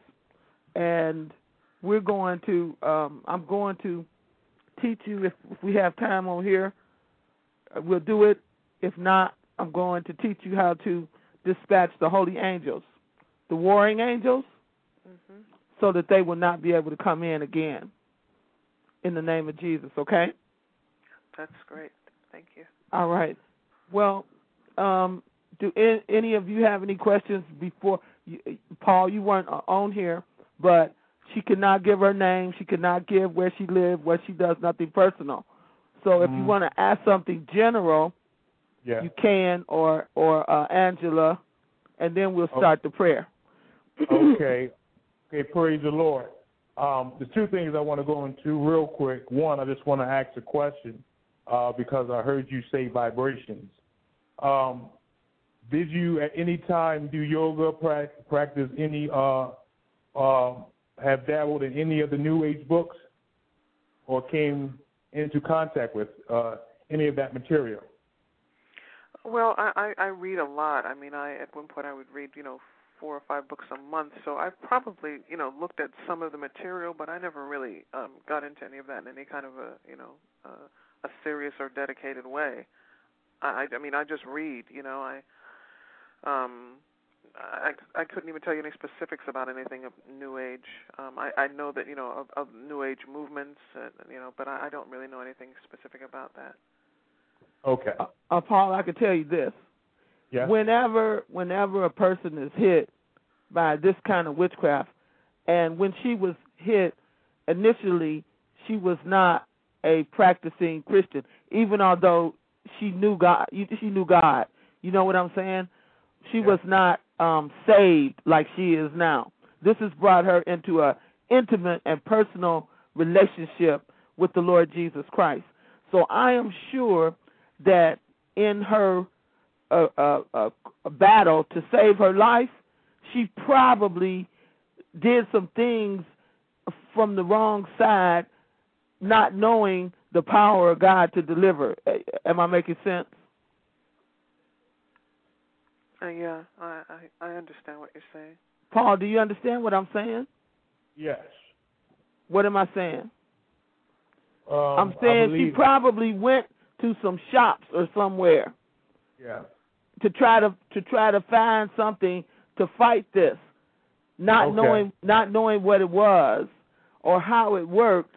S2: And we're going to, um, I'm going to teach you, if, if we have time on here, uh, we'll do it. If not, I'm going to teach you how to dispatch the holy angels, the warring angels,
S4: hmm
S2: so that they will not be able to come in again. In the name of Jesus, okay?
S4: That's great. Thank you.
S2: All right. Well, um, do any, of you have any questions before you, Paul? You weren't on here, but she could not give her name. She could not give where she lived, what she does, nothing personal. So if you
S5: Mhm.
S2: want to ask something general,
S5: Yeah.
S2: you can, or or uh, Angela, and then we'll
S5: Oh.
S2: start the prayer.
S5: okay. Okay, praise the Lord. Um, the two things I want to go into real quick. One, I just want to ask a question uh, because I heard you say vibrations. Um, did you at any time do yoga, practice any, uh, uh, have dabbled in any of the New Age books, or came into contact with uh, any of that material?
S4: Well, I, I read a lot. I mean, I at one point I would read, you know, four or five books a month. So I've probably, you know, looked at some of the material, but I never really um got into any of that in any kind of a, you know, uh, a serious or dedicated way. I I I mean, I just read, you know, I um I I couldn't even tell you any specifics about anything of new age. Um I I know that, you know, of, of new age movements, uh, you know, but I, I don't really know anything specific about that.
S5: Okay.
S2: Uh, uh, Paul, I can tell you this:
S5: Yeah.
S2: whenever, whenever a person is hit by this kind of witchcraft, and when she was hit, initially she was not a practicing Christian, even although she knew God. She knew God. You know what I'm saying? She was not um saved like she is now. This has brought her into a intimate and personal relationship with the Lord Jesus Christ. So I am sure that in her uh, uh, uh, battle to save her life, she probably did some things from the wrong side, not knowing the power of God to deliver. Am I making sense?
S4: Uh, yeah, I, I I understand what you're saying.
S2: Paul, do you understand what I'm saying?
S5: Yes.
S2: What am I saying?
S5: Um,
S2: I'm saying she probably went to some shops or somewhere
S5: Yeah.
S2: to try to to try to find something to fight this, not
S5: Okay.
S2: knowing not knowing what it was or how it worked,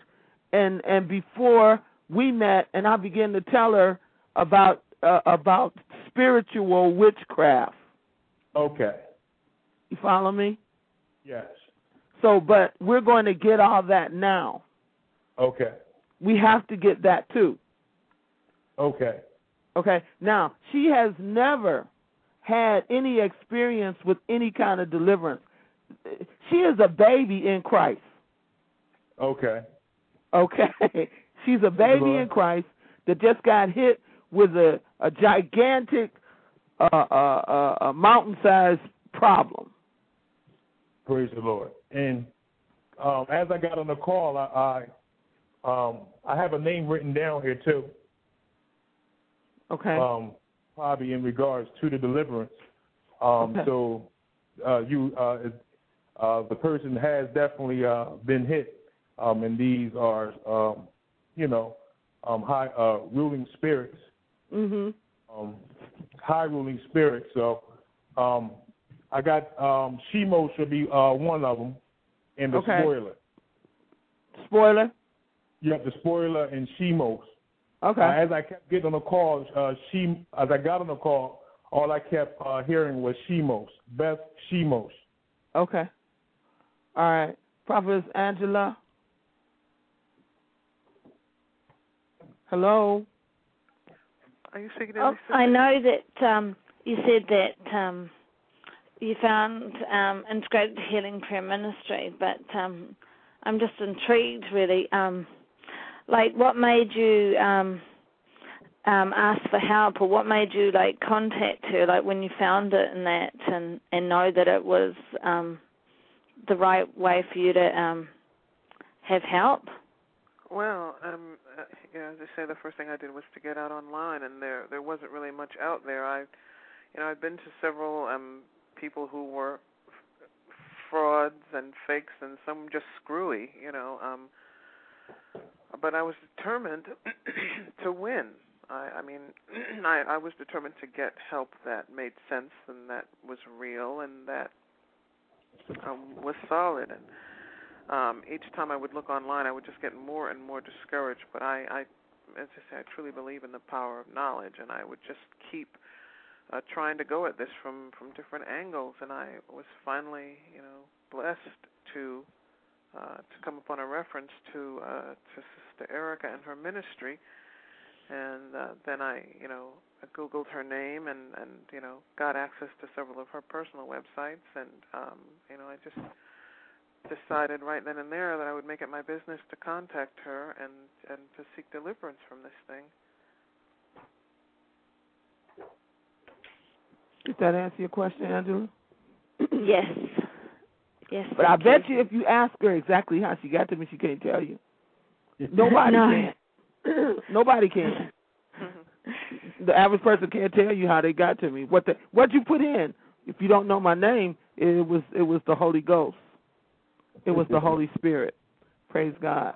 S2: and and before we met, and I began to tell her about uh, about spiritual witchcraft.
S5: Okay.
S2: You follow me?
S5: Yes.
S2: So, but we're going to get all that now.
S5: Okay.
S2: We have to get that too.
S5: Okay.
S2: Okay. Now, she has never had any experience with any kind of deliverance. She is a baby in Christ.
S5: Okay.
S2: Okay. She's a baby in Christ that just got hit with a, a gigantic uh, uh, uh, uh, mountain sized problem.
S5: Praise the Lord. And um, as I got on the call, I I, um, I have a name written down here too.
S2: Okay.
S5: Um, probably in regards to the deliverance. Um,
S2: Okay.
S5: So uh, you uh, uh, the person has definitely uh, been hit, um, and these are, um, you know, um, high uh, ruling spirits,
S2: Mm-hmm.
S5: um, high ruling spirit. So um, I got um, Shemo should be uh, one of them, and the
S2: Okay.
S5: spoiler.
S2: Spoiler.
S5: You have the spoiler and Shemos.
S2: Okay.
S5: Uh, as I kept getting on the call, uh, she as I got on the call, all I kept uh, hearing was Shemos, Beth Shemos.
S2: Okay. All right. Prophetess Angela. Hello.
S4: Are you speaking to
S3: Oh, I know that um, you said that um, you found um, integrated healing prayer ministry, but um, I'm just intrigued, really. Um, like, what made you um, um, ask for help, or what made you like contact her, like when you found it and that, and and know that it was um, the right way for you to um, have help?
S4: Well, um, know, as I say, the first thing I did was to get out online, and there there wasn't really much out there. I, you know, I'd been to several um people who were f- frauds and fakes, and some just screwy, you know. Um, but I was determined to win. I, I mean, I, I was determined to get help that made sense and that was real and that um, was solid. And um, each time I would look online, I would just get more and more discouraged. But I, I, as I say, I truly believe in the power of knowledge, and I would just keep uh, trying to go at this from from different angles. And I was finally, you know, blessed to uh, to come upon a reference to uh, to Sister Erica and her ministry. And uh, then I, you know, I googled her name and and you know got access to several of her personal websites, and um, you know I just decided right then and there that I would make it my business to contact her and and to seek deliverance from this thing.
S2: Did that answer your question, Angela?
S3: Yes. Yes.
S2: But I
S3: thank
S2: bet you if you ask her exactly how she got to me, she can't tell you. Nobody
S3: No.
S2: can. Nobody can. The average person can't tell you how they got to me. What the what you put in. If you don't know my name, it was it was the Holy Ghost. It was the Holy Spirit. Praise God.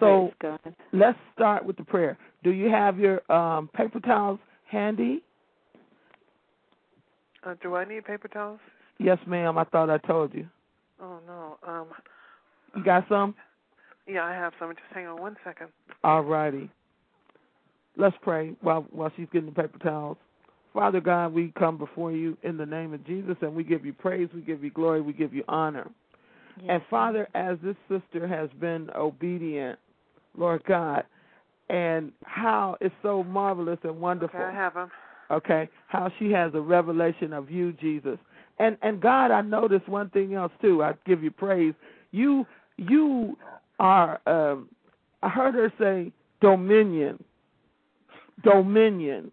S2: So
S3: Praise God.
S2: let's start with the prayer. Do you have your um, paper towels handy?
S4: Uh, do I need paper towels?
S2: Yes, ma'am. I thought I told you.
S4: Oh no. Um.
S2: You got some?
S4: Yeah, I have some. Just hang on one second.
S2: All righty. Let's pray while while she's getting the paper towels. Father God, we come before you in the name of Jesus and we give you praise, we give you glory, we give you honor. And Father, as this sister has been obedient, Lord God, and how it's so marvelous and wonderful.
S4: Okay, I have them.
S2: okay how she has a revelation of you jesus. And and god i noticed one thing else too. I give you praise. You you are um i heard her say dominion. Dominion.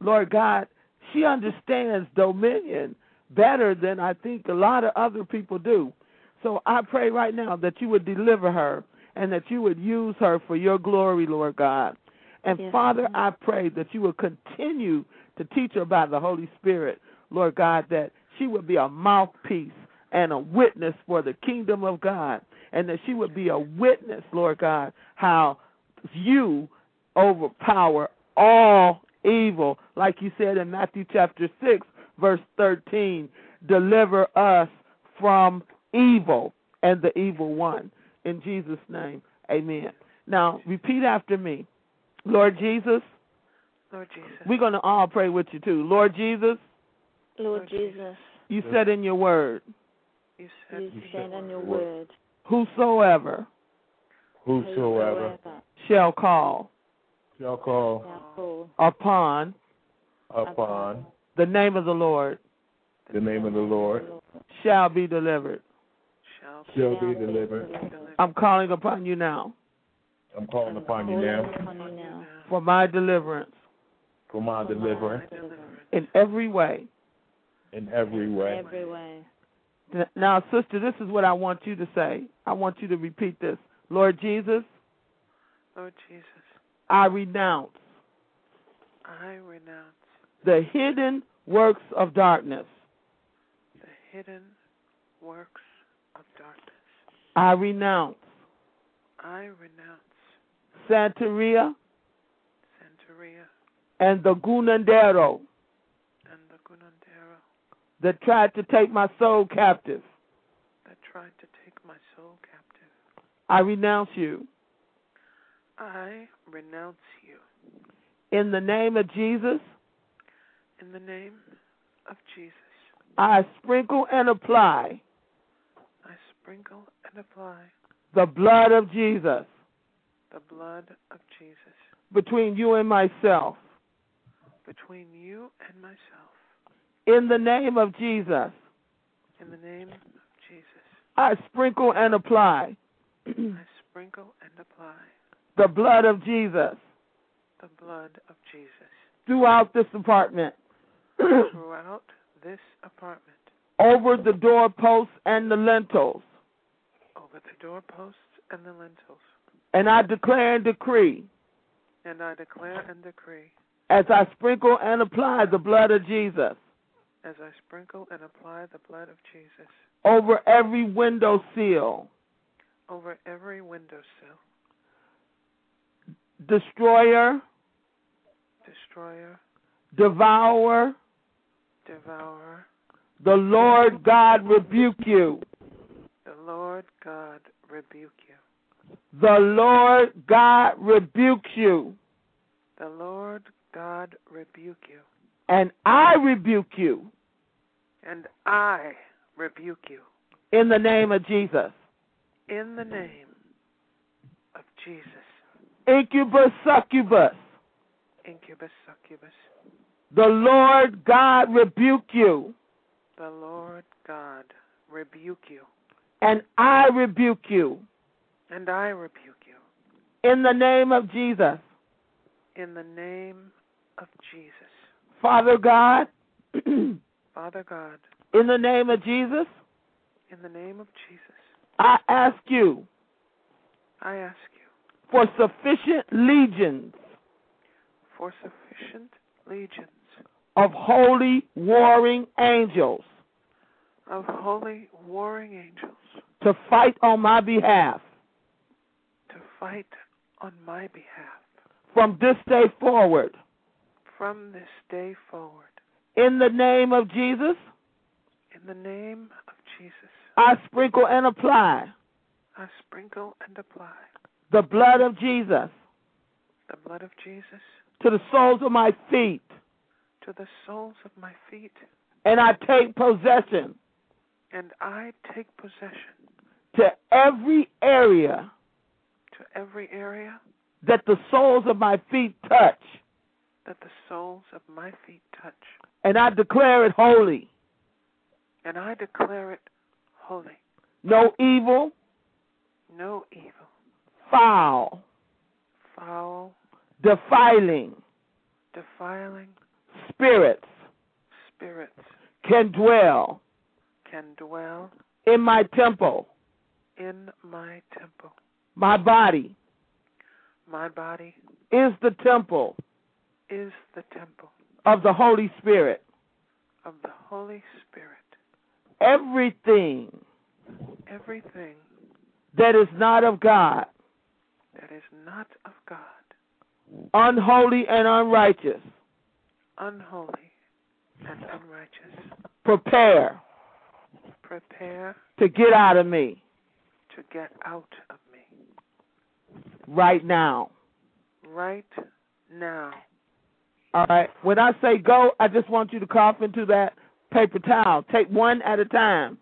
S2: Lord god she understands dominion better than i think a lot of other people do so i pray right now that you would deliver her and that you would use her for your glory lord god. And
S3: Yes,
S2: father i pray that you will continue to teach her about the Holy Spirit, Lord God, that she would be a mouthpiece and a witness for the kingdom of God, and that she would be a witness, Lord God, how you overpower all evil, like you said in Matthew chapter 6, verse 13 deliver us from evil and the evil one. In Jesus' name, amen. Now, repeat after me. Lord Jesus,
S4: Lord Jesus.
S2: we're going to all pray with you too. Lord Jesus,
S3: Lord
S4: Lord
S3: Jesus,
S2: you said in your word,
S4: you said
S3: you stand on your word.
S2: whosoever
S5: Whosoever
S2: shall call
S5: shall call
S3: call
S2: upon
S5: upon
S2: the name of the Lord
S5: the name of the Lord
S2: shall be delivered.
S4: Shall
S5: shall be delivered.
S2: I'm calling upon you now
S5: I'm calling upon you now
S3: upon you now.
S2: for my deliverance
S5: for my deliverance
S2: in every way.
S5: in every way.
S3: Every way.
S2: Now, sister, this is what I want you to say. I want you to repeat this. Lord Jesus,
S4: Lord Jesus,
S2: I renounce
S4: I renounce
S2: the hidden works of darkness
S4: the hidden works of darkness.
S2: I renounce
S4: I renounce
S2: Santeria
S4: Santeria
S2: and the Curandero
S4: and the Curandera
S2: that tried to take my soul captive.
S4: that tried to take my soul captive.
S2: I renounce you.
S4: I renounce you
S2: In the name of Jesus,
S4: in the name of Jesus.
S2: I sprinkle and apply
S4: sprinkle and apply
S2: the blood of Jesus.
S4: the blood of Jesus
S2: between you and myself.
S4: between you and myself.
S2: In the name of Jesus,
S4: In the name of Jesus,
S2: I sprinkle and apply.
S4: I sprinkle and apply
S2: the blood of Jesus.
S4: the blood of Jesus
S2: throughout this apartment,
S4: throughout this apartment,
S2: over the doorposts and the lintels.
S4: Over the doorposts and the lintels.
S2: And I declare and decree,
S4: And I declare and decree,
S2: as I sprinkle and apply the blood of Jesus.
S4: As I sprinkle and apply the blood of Jesus.
S2: Over every window sill,
S4: over every window sill.
S2: destroyer,
S4: destroyer,
S2: devourer,
S4: devourer,
S2: the Lord God rebuke you.
S4: Lord God rebuke you.
S2: The Lord God rebukes you.
S4: The Lord God rebuke you.
S2: And I rebuke you
S4: And I rebuke you
S2: in the name of Jesus.
S4: in the name of Jesus.
S2: Incubus, succubus,
S4: Incubus, succubus,
S2: the Lord God rebuke you.
S4: the Lord God rebuke you.
S2: And I rebuke you.
S4: And I rebuke you.
S2: In the name of Jesus.
S4: in the name of Jesus.
S2: Father God,
S4: Father God, In
S2: the name of Jesus,
S4: in the name of Jesus,
S2: I ask you
S4: I ask you.
S2: for sufficient legions.
S4: For sufficient legions.
S2: Of holy warring angels
S4: of holy warring angels
S2: to fight on my behalf.
S4: to fight on my behalf.
S2: From this day forward.
S4: from this day forward.
S2: In the name of Jesus,
S4: In the name of Jesus,
S2: I sprinkle and apply
S4: I sprinkle and apply
S2: the blood of Jesus
S4: the blood of Jesus
S2: to the soles of my feet,
S4: to the soles of my feet,
S2: and I take possession
S4: and I take possession
S2: to every area
S4: to every area
S2: that the soles of my feet touch,
S4: that the soles of my feet touch,
S2: and I declare it holy.
S4: and I declare it holy.
S2: No evil,
S4: No evil,
S2: foul,
S4: foul,
S2: defiling
S4: defiling
S2: spirits
S4: spirits
S2: can dwell
S4: can dwell
S2: in my temple,
S4: in my temple.
S2: my body
S4: My body
S2: is the temple
S4: is the temple
S2: of the Holy Spirit.
S4: of the Holy Spirit.
S2: Everything
S4: Everything
S2: that is not of God,
S4: that is not of God,
S2: unholy and unrighteous,
S4: unholy and unrighteous,
S2: prepare
S4: prepare
S2: to get out of me
S4: to get out of me
S2: right now.
S4: right now.
S2: All right. When I say go, I just want you to cough into that paper towel. Take one at a time.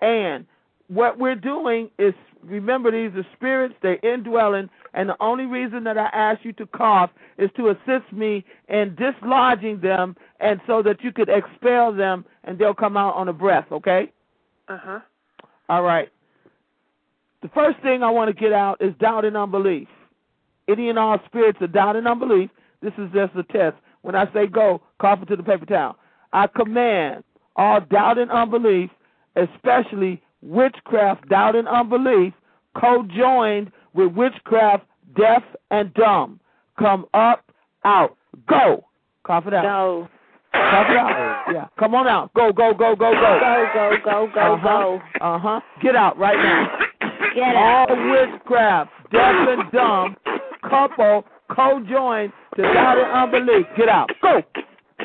S2: And what we're doing is remember these are spirits, they're indwelling, and the only reason that I ask you to cough is to assist me in dislodging them and so that you could expel them and they'll come out on a breath, okay?
S4: Uh huh.
S2: All right. The first thing I want to get out is doubt and unbelief. Any and all spirits of doubt and unbelief, this is just a test. When I say go, cough into the paper towel. I command all doubt and unbelief, especially witchcraft, doubt and unbelief, co-joined with witchcraft, deaf and dumb. Come up, out, go. Cough it out.
S3: Go.
S2: Talk it out. Yeah. Come on out. Go, go, go, go, go.
S3: Go, go, go, go,
S2: Uh-huh.
S3: go.
S2: Uh huh. Get out right now.
S3: Get
S2: All
S3: out.
S2: witchcraft, deaf and dumb, couple, co-joined to doubt and unbelief. Get out. Go.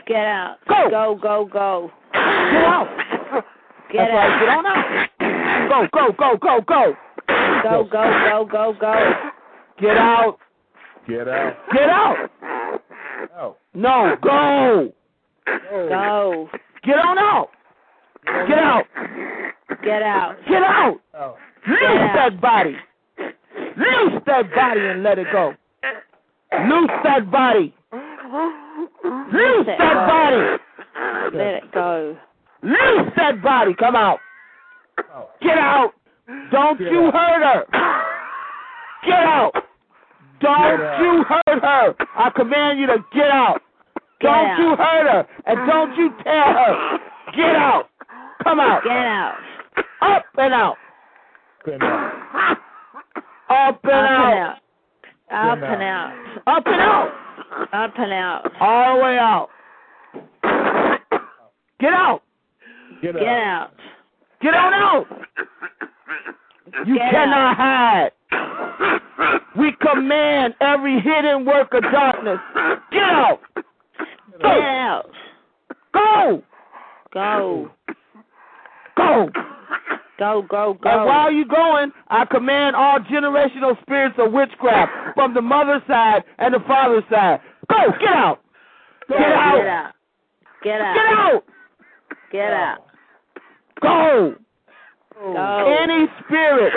S3: Get out.
S2: Go.
S3: Go, go, go.
S2: Get out.
S3: Get
S2: That's right. Get
S3: out.
S2: on out. Go, go, go, go, go.
S3: Go, go, go, go, go.
S2: Get out.
S5: Get out.
S2: Get out.
S5: Out.
S2: No, go.
S3: Go.
S2: Get on out. Get out.
S3: Get out.
S2: Get out. Oh.
S5: Out.
S2: Loose that body. Loose that body and let it go. Loose that body. Loose that body.
S3: Let it go.
S2: Loose that body. Come out.
S5: Out.
S2: Get out. Don't
S5: Get
S2: you
S5: out.
S2: hurt her. Get out. Don't
S5: Get out.
S2: you hurt her. I command you to get out.
S3: Get
S2: don't
S3: out.
S2: you hurt her. And don't you tell her. Get out. Come out.
S3: Get out.
S2: Up and out. Up and
S3: Up
S2: out.
S3: and out. Up and
S5: out.
S3: out.
S2: Up and out.
S3: Up and out.
S2: All the way out. Get out.
S5: Get
S3: Get
S5: out.
S3: out.
S2: Get on out. You
S3: Get
S2: cannot hide. We command every hidden work of darkness. Get out.
S3: Get out.
S2: Go.
S3: Go.
S2: Go.
S3: Go, go, go.
S2: And while you're going, I command all generational spirits of witchcraft from the mother's side and the father's side. Go. Get out.
S3: Get.
S2: Get out.
S3: Get out. Get out.
S2: Get out. Go.
S3: Go.
S2: Any spirit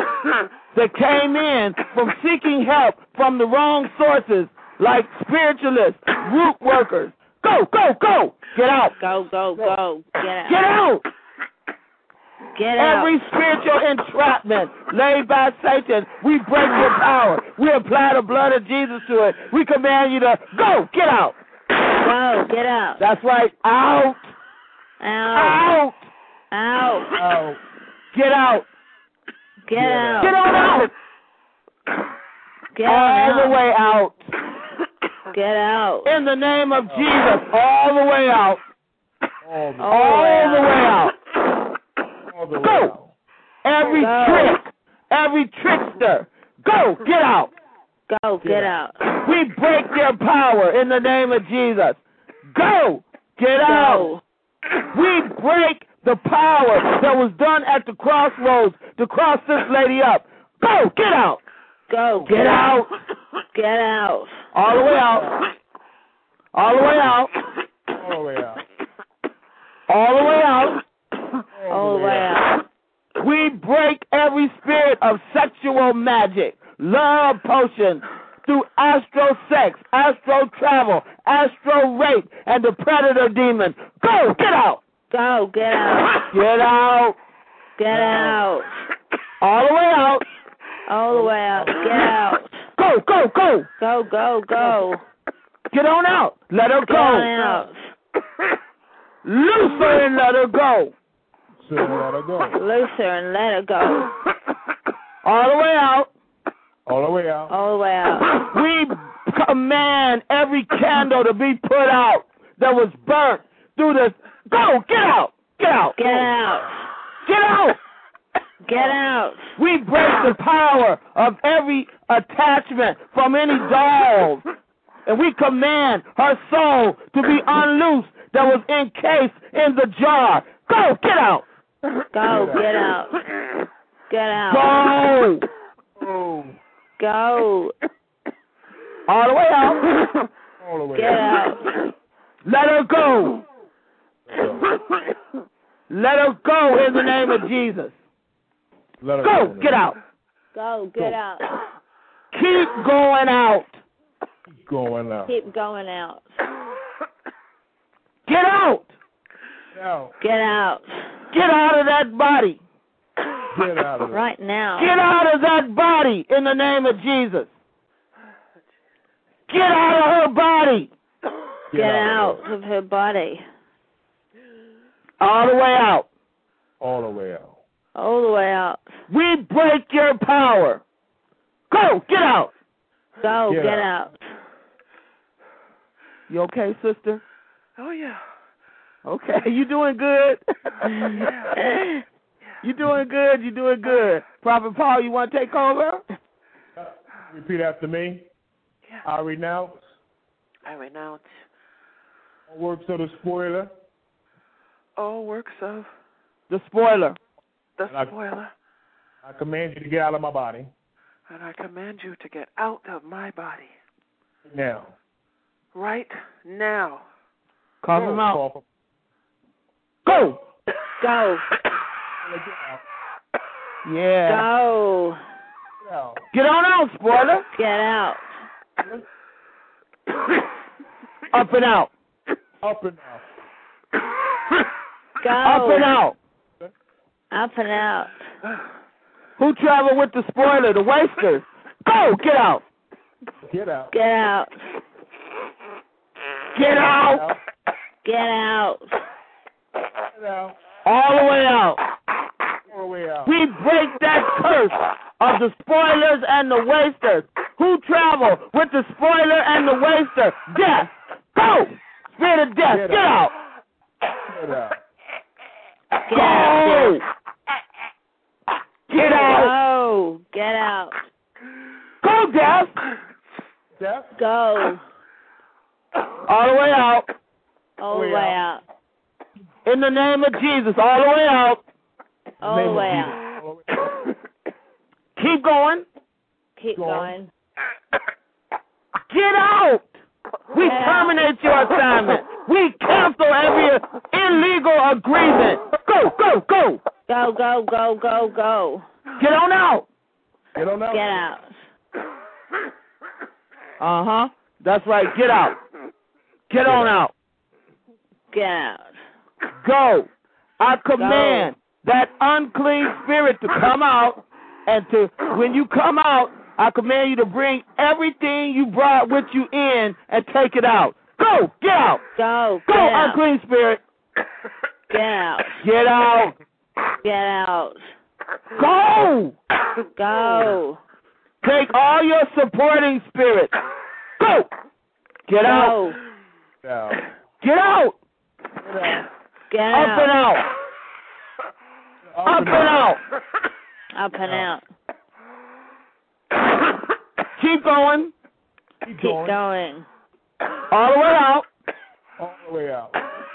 S2: that came in from seeking help from the wrong sources, like spiritualists, root workers, go, go, go. Get out.
S3: Go, go, go. Get out.
S2: Get out.
S3: Get out.
S2: Every spiritual entrapment laid by Satan, we break your power. We apply the blood of Jesus to it. We command you to go. Get out.
S3: Go. Get out.
S2: That's right. Out.
S3: Out.
S2: Out.
S3: Out.
S5: Out.
S2: Get out.
S3: Get out.
S2: Get on out.
S3: Get
S2: All the
S3: out.
S2: way out.
S3: Get out.
S2: In the name of Jesus, all the way out.
S5: All the,
S2: All the way out.
S5: all the way
S2: Go.
S5: out.
S2: Every
S3: Go.
S2: trick, every trickster, go, get out.
S3: Go. Get out.
S2: We break their power in the name of Jesus. Go, get out. We break the power that was done at the crossroads to cross this lady up. Go, get out.
S3: Go.
S2: Get out.
S3: Get out.
S2: All the way out. All the way out.
S5: All the way out.
S2: All the way out.
S3: All the way out.
S2: We break every spirit of sexual magic, love potion, through astro sex, astro travel, astro rape, and the predator demon. Go, get out.
S3: Go. Get out.
S2: Get out.
S3: Get out.
S2: All the way out.
S3: All the way out. Get out.
S2: Go, go, go.
S3: Go. Go. Go.
S2: Get on out. Let her
S3: Get on
S2: go.
S3: out.
S2: Loose her and let her go.
S5: So let her go.
S3: Loose her and let her go.
S2: All the way out.
S5: All the way out.
S3: All the way out.
S2: We command every candle to be put out that was burnt through the. Go, get out. Get out.
S3: Get out.
S2: Get out.
S3: Get oh. out.
S2: We break the power of every attachment from any dolls. And we command her soul to be unloosed that was encased in the jar. Go, get out.
S3: Go. Get out. Get out.
S2: Go.
S5: Oh.
S3: Go.
S2: All the way out.
S5: All the way
S3: Get out.
S2: Let her go. Let her go in the name of Jesus.
S5: Let her
S2: Go, get out.
S3: Go. Get out.
S2: Keep going out.
S5: Going out.
S3: Keep going out.
S2: Get out.
S5: Out.
S3: Get out.
S2: Get out of that body.
S5: Get out of there.
S3: Right now.
S2: Get out of that body in the name of Jesus. Get out of her body.
S3: Get
S5: out.
S3: out of her body.
S2: All the way out.
S5: All the way out.
S3: All the way out.
S2: We break your power. Go, get out.
S3: Go.
S5: Get
S3: Get
S5: out.
S3: out.
S2: You okay, sister?
S4: Oh yeah.
S2: Okay, you doing good. Oh, yeah. you doing good. You doing good. Prophet Paul, you want to take over?
S5: Repeat after me.
S4: Yeah.
S5: I renounce
S4: I renounce
S5: all works of the spoiler
S4: all works of
S2: The spoiler.
S4: The
S5: And
S4: spoiler,
S5: I command you to get out of my body
S4: and I command you to get out of my body
S5: now.
S4: right now.
S2: Call him out.
S5: Paul.
S2: Go.
S3: Go.
S2: Yeah.
S3: Go.
S5: Get.
S2: Get on out, spoiler.
S3: Get out.
S2: Up and out.
S5: Up and out.
S3: Go.
S2: Up and out.
S3: Up and out.
S2: Who traveled with the spoiler? The wasters. Go. Get out.
S5: Get out.
S3: Get out.
S2: Get out.
S3: Get out.
S5: Get out.
S2: All the way out.
S5: All the way out.
S2: We break that curse of the spoilers and the wasters. Who travel with the spoiler and the waster? Death. Go. Spirit of death.
S5: Get
S2: Get out.
S5: Get out.
S3: Get out.
S2: Go. Get out.
S3: Go. Get out.
S2: Go, death.
S5: Death.
S3: Go.
S2: All the way out.
S3: All the
S5: Way
S3: way
S5: out.
S3: out.
S2: In the name of Jesus. All the way out.
S3: All the way out.
S5: All the way out.
S2: Keep going.
S3: Keep going.
S2: Get out. We
S3: Get out.
S2: terminate your assignment. We cancel every illegal agreement. Go, go, go.
S3: Go, go, go, go, go.
S2: Get on out.
S5: Get on out.
S3: Get out.
S2: Uh huh. That's right. Get out. Get on out.
S3: Get out.
S2: Go. I command that unclean spirit to come out, and to when you come out, I command you to bring everything you brought with you in and take it out. Go. Get out.
S3: Go.
S2: Go,
S3: Get out.
S2: unclean spirit.
S3: Get out.
S2: Get out.
S3: Get out.
S2: Go.
S3: Go.
S2: Take all your supporting spirits. Go. Get out.
S3: Go.
S5: Get out.
S2: Get out.
S3: Get
S2: Up and
S3: out.
S2: out. Up and out.
S3: Up and out.
S2: Keep going.
S5: Keep
S3: Keep
S5: going.
S3: going.
S2: All the way out.
S5: All the way out.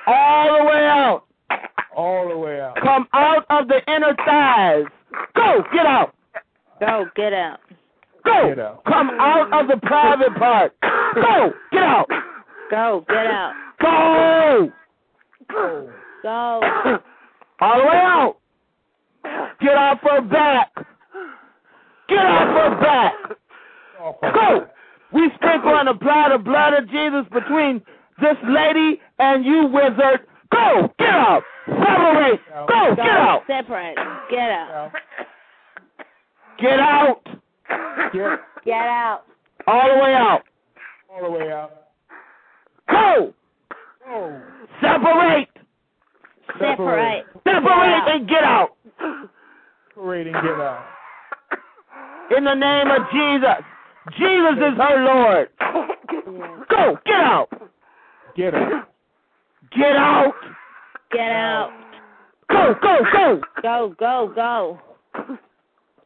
S2: All the way out.
S5: All the way out.
S2: Come out of the inner thighs. Go. Get out.
S3: Go. Get out.
S2: Go.
S5: Get out.
S2: Come out of the private part. Go. Get out.
S3: Go. Get out.
S2: Go.
S5: Go.
S3: Go.
S2: All the way out. Get off her back. Get off her back. Go. We sprinkle and apply the blood of Jesus between this lady and you, wizard. Go. Get out. Separate. Go. Get out.
S3: Separate. Get out.
S2: Get out.
S5: Get
S3: Get out.
S2: All the way out.
S5: all the way out.
S2: Go.
S5: Go.
S2: Separate.
S3: Separate.
S2: Separate and get out.
S5: Separate and get out.
S2: In the name of Jesus. Jesus is her Lord. Go. Get out.
S5: Get out.
S2: Get out.
S3: Get out.
S2: Go. Go. Go.
S3: Go. Go. Go.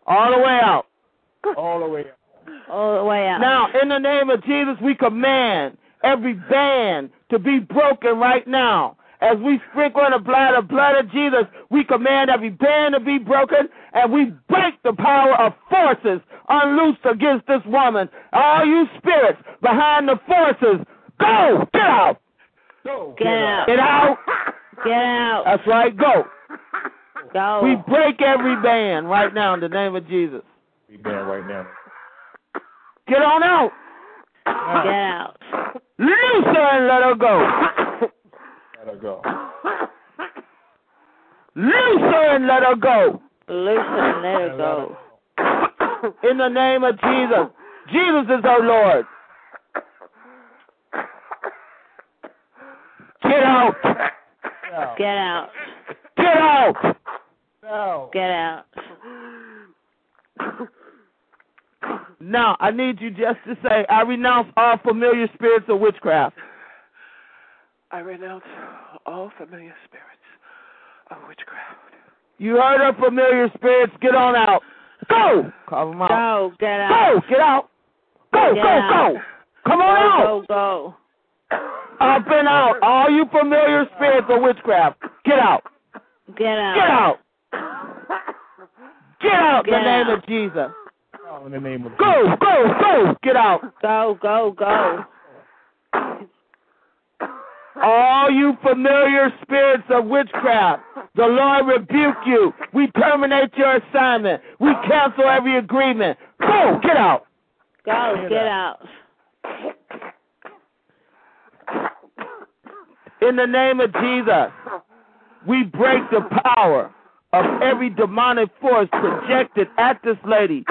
S2: All the way out.
S5: All the way out.
S3: All the way out.
S2: Now, in the name of Jesus, we command every band to be broken right now. As we sprinkle and apply the blood of Jesus, we command every band to be broken, and we break the power of forces unloosed against this woman. All you spirits behind the forces, go, get out,
S5: Go.
S3: Get out.
S2: get out.
S3: Get out.
S2: That's right, go.
S3: Go.
S2: We break every band right now in the name of Jesus.
S5: Be banned right now.
S2: Get on out.
S3: Get out.
S2: Loose her and let her go.
S5: Let her go.
S2: Loose her and let her go.
S3: Loose her and let her go.
S2: In the name of Jesus. Jesus is our Lord. Get out.
S3: Get out.
S2: Get out.
S5: Now.
S3: Get out.
S2: Now, I need you just to say, I renounce all familiar spirits of witchcraft.
S4: I renounce all familiar spirits of witchcraft.
S2: You heard her, familiar spirits. Get on out. Go. Call them out.
S3: Go, get out.
S2: Go. Get out. Go.
S3: Get
S2: go.
S3: out.
S2: Go. Come on out.
S3: Go, go,
S2: Up and out. All you familiar spirits of witchcraft. Get out.
S3: Get out.
S2: Get out. Get out in the name
S3: out.
S2: of Jesus.
S5: Oh, in the name of
S2: Go. Go. Go. Get out.
S3: Go, go, go.
S2: All you familiar spirits of witchcraft, the Lord rebuke you. We terminate your assignment. We cancel every agreement. Go, get out.
S3: Go, get out.
S2: In the name of Jesus, we break the power of every demonic force projected at this lady,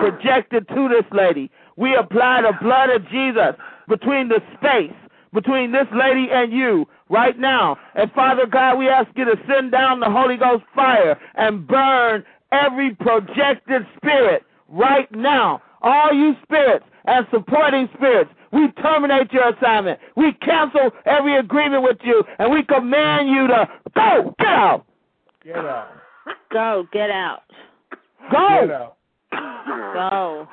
S2: projected to this lady. We apply the blood of Jesus between the space between this lady and you right now. And Father God, we ask you to send down the Holy Ghost fire and burn every projected spirit right now. All you spirits and supporting spirits, we terminate your assignment. We cancel every agreement with you, and we command you to go, get out,
S5: Get out.
S3: Go, get out.
S2: go.
S5: Get out.
S3: Go.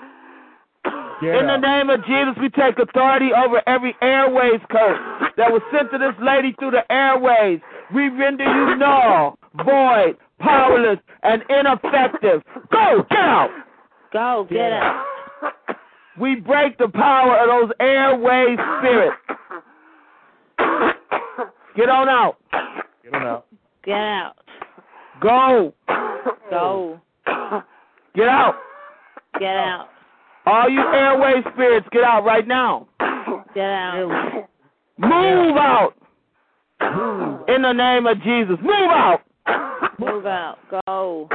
S5: Get
S2: In the
S5: out.
S2: name of Jesus, we take authority over every airways curse that was sent to this lady through the airways. We render you null, void, powerless, and ineffective. Go, get out.
S3: Go, get out.
S2: We break the power of those airway spirits. Get on out.
S5: Get on out.
S3: Get out.
S2: Go.
S3: Go.
S2: Get out.
S3: Get out.
S2: All you airway spirits, get out right now.
S3: Get out.
S2: Move out. In the name of Jesus. Move out.
S3: Move out. Go.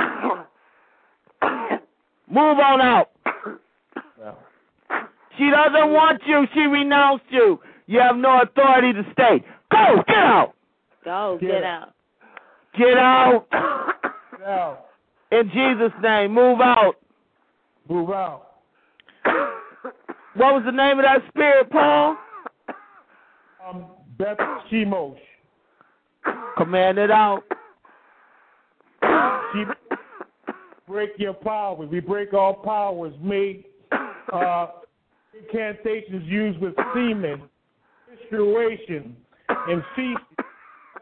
S2: Move on out. She doesn't want you. She renounced you. You have no authority to stay. Go. Get out.
S3: Go,
S5: Get
S3: get
S5: out.
S3: out.
S2: Get out.
S5: Get out.
S2: In Jesus' name. Move out.
S5: Move out.
S2: What was the name of that spirit, Paul?
S5: Um, Beth Shemesh.
S2: Command it out.
S5: She break your powers. We break all powers made uh, incantations used with semen, menstruation, and feces.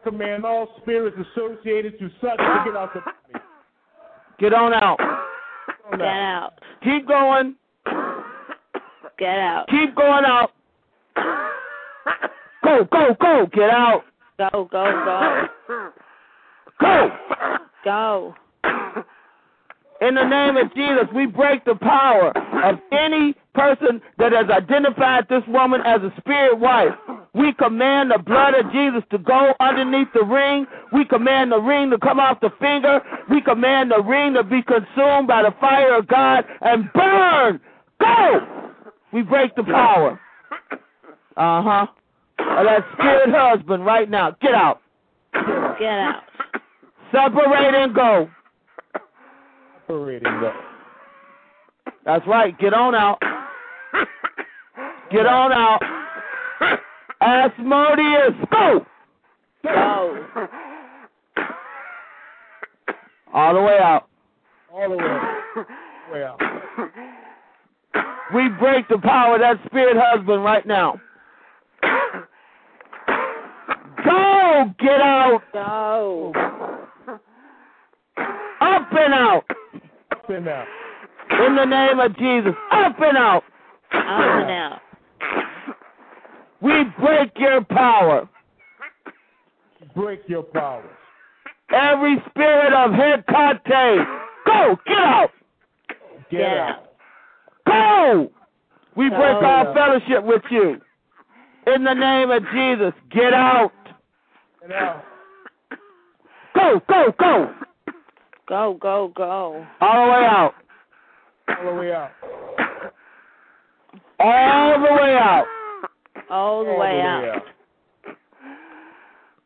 S5: Command all spirits associated to such to get out the body.
S2: Get on out.
S3: Get out.
S2: Keep going.
S3: Get out.
S2: Keep going out. Go, go, go. Get out.
S3: Go, go, go.
S2: Go.
S3: Go.
S2: In the name of Jesus, we break the power of any person that has identified this woman as a spirit wife. We command the blood of Jesus to go underneath the ring. We command the ring to come off the finger. We command the ring to be consumed by the fire of God and burn. Go! We break the power. Uh huh. Of that spirit husband right now. Get out.
S3: Get out.
S2: Separate and go.
S5: Separate and go.
S2: That's right. Get on out. Get on out. Asmodeus, go!
S3: Go.
S2: All the way out.
S5: all the way, way out.
S2: We break the power of that spirit husband right now. Go! Get out.
S3: Go.
S2: Up and out.
S5: Up and out.
S2: In the name of Jesus. Up and out.
S3: Up and out.
S2: We break your power.
S5: Break your powers.
S2: Every spirit of Hecate. Go! Get out.
S5: Get,
S3: Get
S5: out.
S3: out.
S2: Go! We break
S3: Go.
S2: our fellowship with you. In the name of Jesus, get out.
S5: Get out.
S2: Go, go, go.
S3: Go, go, go.
S2: All the way out.
S5: All the way out.
S2: All the way out.
S3: All the
S5: All
S3: way out.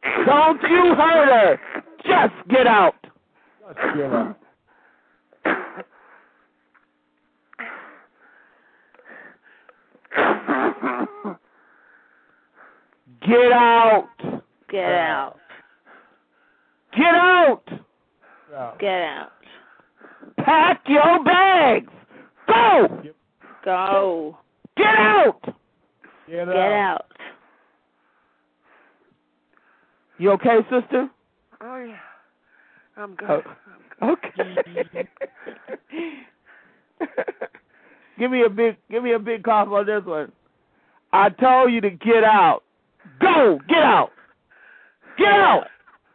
S2: Don't you hurt her. Just get out.
S5: Just get out.
S2: Get out.
S3: Get out.
S2: Get out.
S3: Get out.
S2: Pack your bags. Go.
S3: Go.
S2: Get out.
S3: Get out.
S2: You okay, sister?
S4: Oh yeah, I'm good.
S2: Oh. Okay. give me a big give me a big cough on this one. I told you to get out. Go, get out. Get out.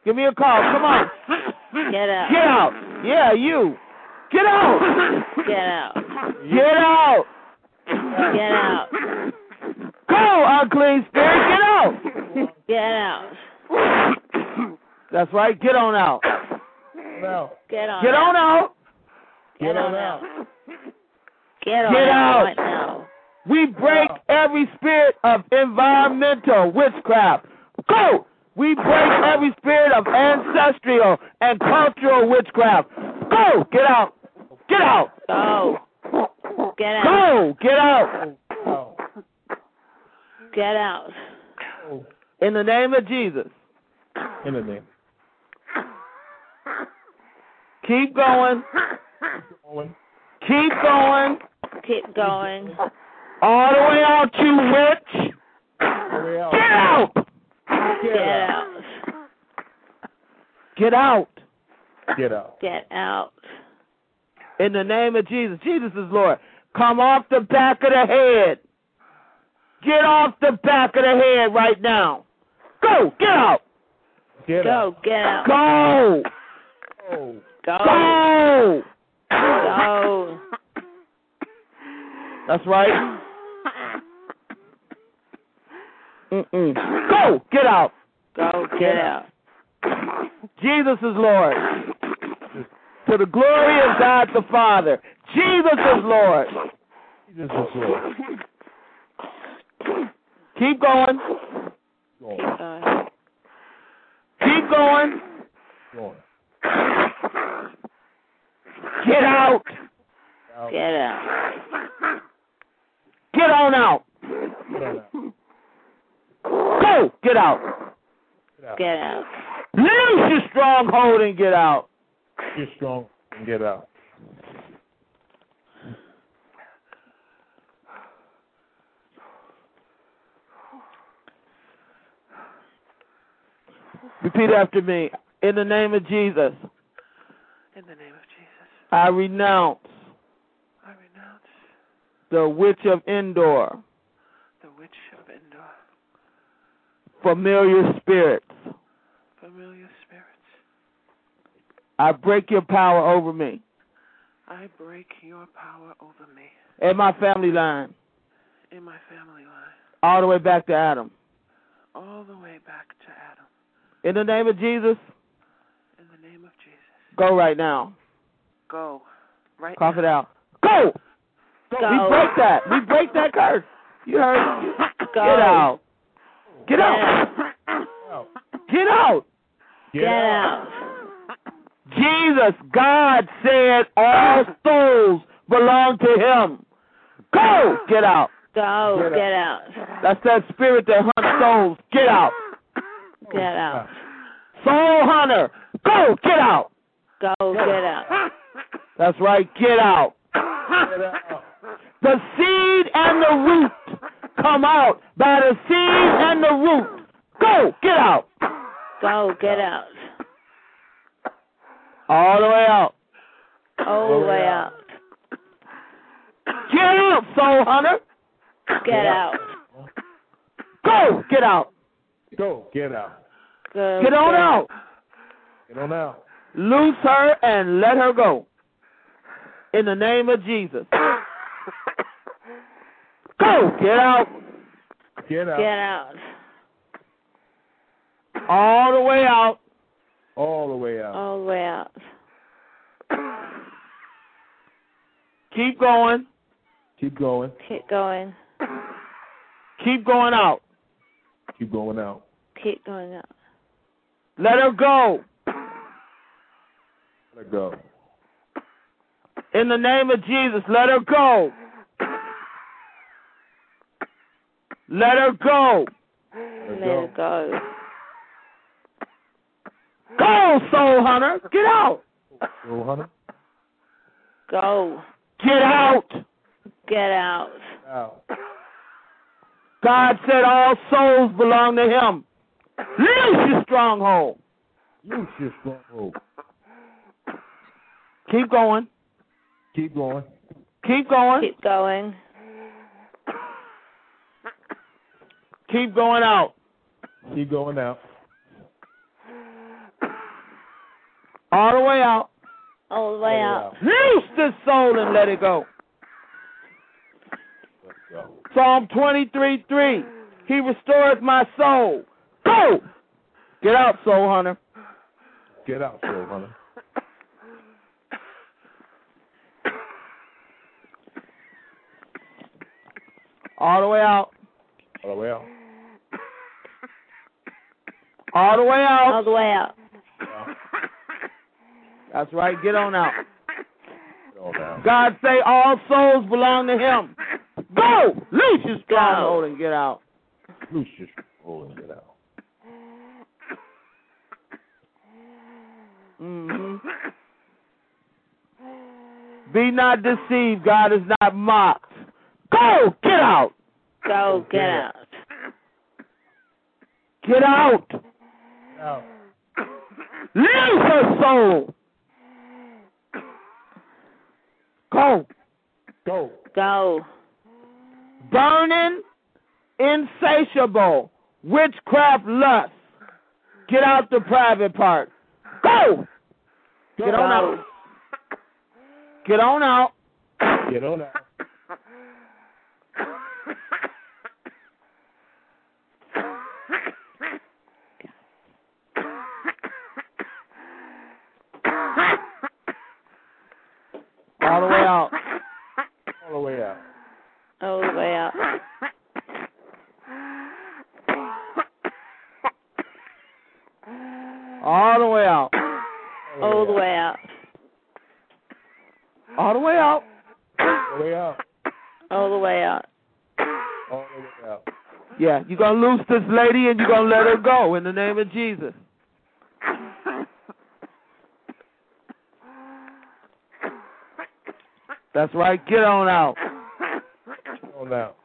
S2: Give me a call. Come on.
S3: Get out.
S2: Get out. Yeah, you. Get out.
S3: Get out.
S2: Get out.
S3: Get out.
S2: Go, unclean spirit. Get out.
S3: Get out.
S2: That's right. Get on out.
S3: Get on.
S2: Get on out.
S3: Get on out. Get on
S2: Get
S3: out
S2: out.
S3: right now.
S2: We break every spirit of environmental witchcraft. Go! We break every spirit of ancestral and cultural witchcraft. Go! Get out! Get out!
S3: Go. Get out.
S2: Go! Get out!
S3: Get out.
S2: In the name of Jesus.
S5: In the name.
S2: Keep going. Keep going.
S3: Keep going.
S2: All the way out, you witch. Get out!
S3: Get out.
S2: Get out.
S5: Get out.
S3: Get out.
S2: In the name of Jesus. Jesus is Lord. Come off the back of the head. Get off the back of the head right now. Go. Get out.
S5: Get out.
S3: Go. Get out.
S2: Go.
S5: Oh.
S3: Go.
S2: Go.
S3: Go.
S2: That's right. Mm-mm. Go. Get out.
S3: Go. Get out.
S2: Jesus is Lord. To the glory of God the Father. Jesus is Lord.
S5: Jesus is Lord.
S2: Keep going.
S5: Going.
S3: Keep going.
S2: Keep going.
S5: Going.
S2: Get out.
S3: Get out.
S2: Get on out.
S5: Get out.
S2: Go. Get out.
S3: Get out.
S2: Lose your stronghold and get out.
S5: You're strong and get out.
S2: Repeat after me. In the name of Jesus,
S4: In the name of Jesus,
S2: I renounce
S4: I renounce
S2: the witch of Endor,
S4: the witch of Endor,
S2: familiar spirits.
S4: familiar spirits.
S2: I break your power over me
S4: I break your power over me
S2: and my family line,
S4: in my family line,
S2: all the way back to Adam.
S4: all the way back to Adam.
S2: In the name of Jesus,
S4: In the name of Jesus,
S2: go right now.
S4: go right
S2: Cough
S4: now.
S2: it out. Go.
S3: Go.
S2: We break that. We break that curse. You heard?
S3: Go.
S2: Get out. Get
S3: Get
S2: out.
S3: out.
S2: Get out.
S3: Get out.
S2: Jesus, God said all souls belong to him. Go. Get out.
S3: Go.
S5: Get
S3: Get out.
S2: That's that spirit that hunts souls. Get out.
S3: Get out.
S2: Soul hunter. Go. Get out.
S3: Go. Get out.
S2: That's right. Get out. The seed and the root come out by the seed and the root. Go. Get out.
S3: Go. Get out.
S2: All the way out.
S3: All the way out.
S2: Get out, soul hunter.
S3: Get out.
S2: Go. Get out.
S5: Go. Get out.
S3: Go.
S2: Get on out.
S5: Get on out.
S2: Loose her and let her go. In the name of Jesus. Go. Get out.
S5: Get out.
S3: Get out.
S2: All the way out.
S5: All the way out.
S3: All the way out.
S2: Keep going.
S5: Keep going.
S3: Keep going.
S2: Keep going out.
S5: Keep going out.
S3: Keep going out.
S2: Let her go.
S5: Let go.
S2: In the name of Jesus, let her go. Let her go.
S5: Let
S3: her go.
S2: Go, soul hunter. Get out.
S5: Soul hunter.
S3: Go.
S2: Get out.
S3: Get out.
S5: Out.
S2: God said all souls belong to him. Loose your stronghold.
S5: Loose your stronghold.
S2: Keep going.
S5: Keep going.
S2: Keep going.
S3: Keep going.
S2: Keep going out.
S5: Keep going out.
S2: All the way out.
S3: All the way out.
S2: Loose this soul and let it go.
S5: Let's go.
S2: Psalm 23 3. He restoreth my soul. Go! Get out, soul hunter.
S5: Get out, soul hunter.
S2: All the way out.
S5: All the way out.
S2: All the way out.
S3: All the way out.
S2: That's right. Get on out.
S5: Get on out.
S2: God say all souls belong to him. Go! Loose your stronghold and get out.
S5: Loose your stronghold and get out.
S2: hmm Be not deceived. God is not mocked. Go! Get out!
S3: Go. Get
S5: Okay.
S3: out.
S2: Get out!
S5: Out.
S2: Loose her soul! Go!
S5: Go.
S3: Go.
S2: Burning, insatiable, witchcraft lust. Get out the private part. Go! Get on out. Get on out.
S5: Get on out.
S2: All the way out. Yeah, you're going to loose this lady and you're going to let her go in the name of Jesus. That's right. Get on out.
S5: Get on out.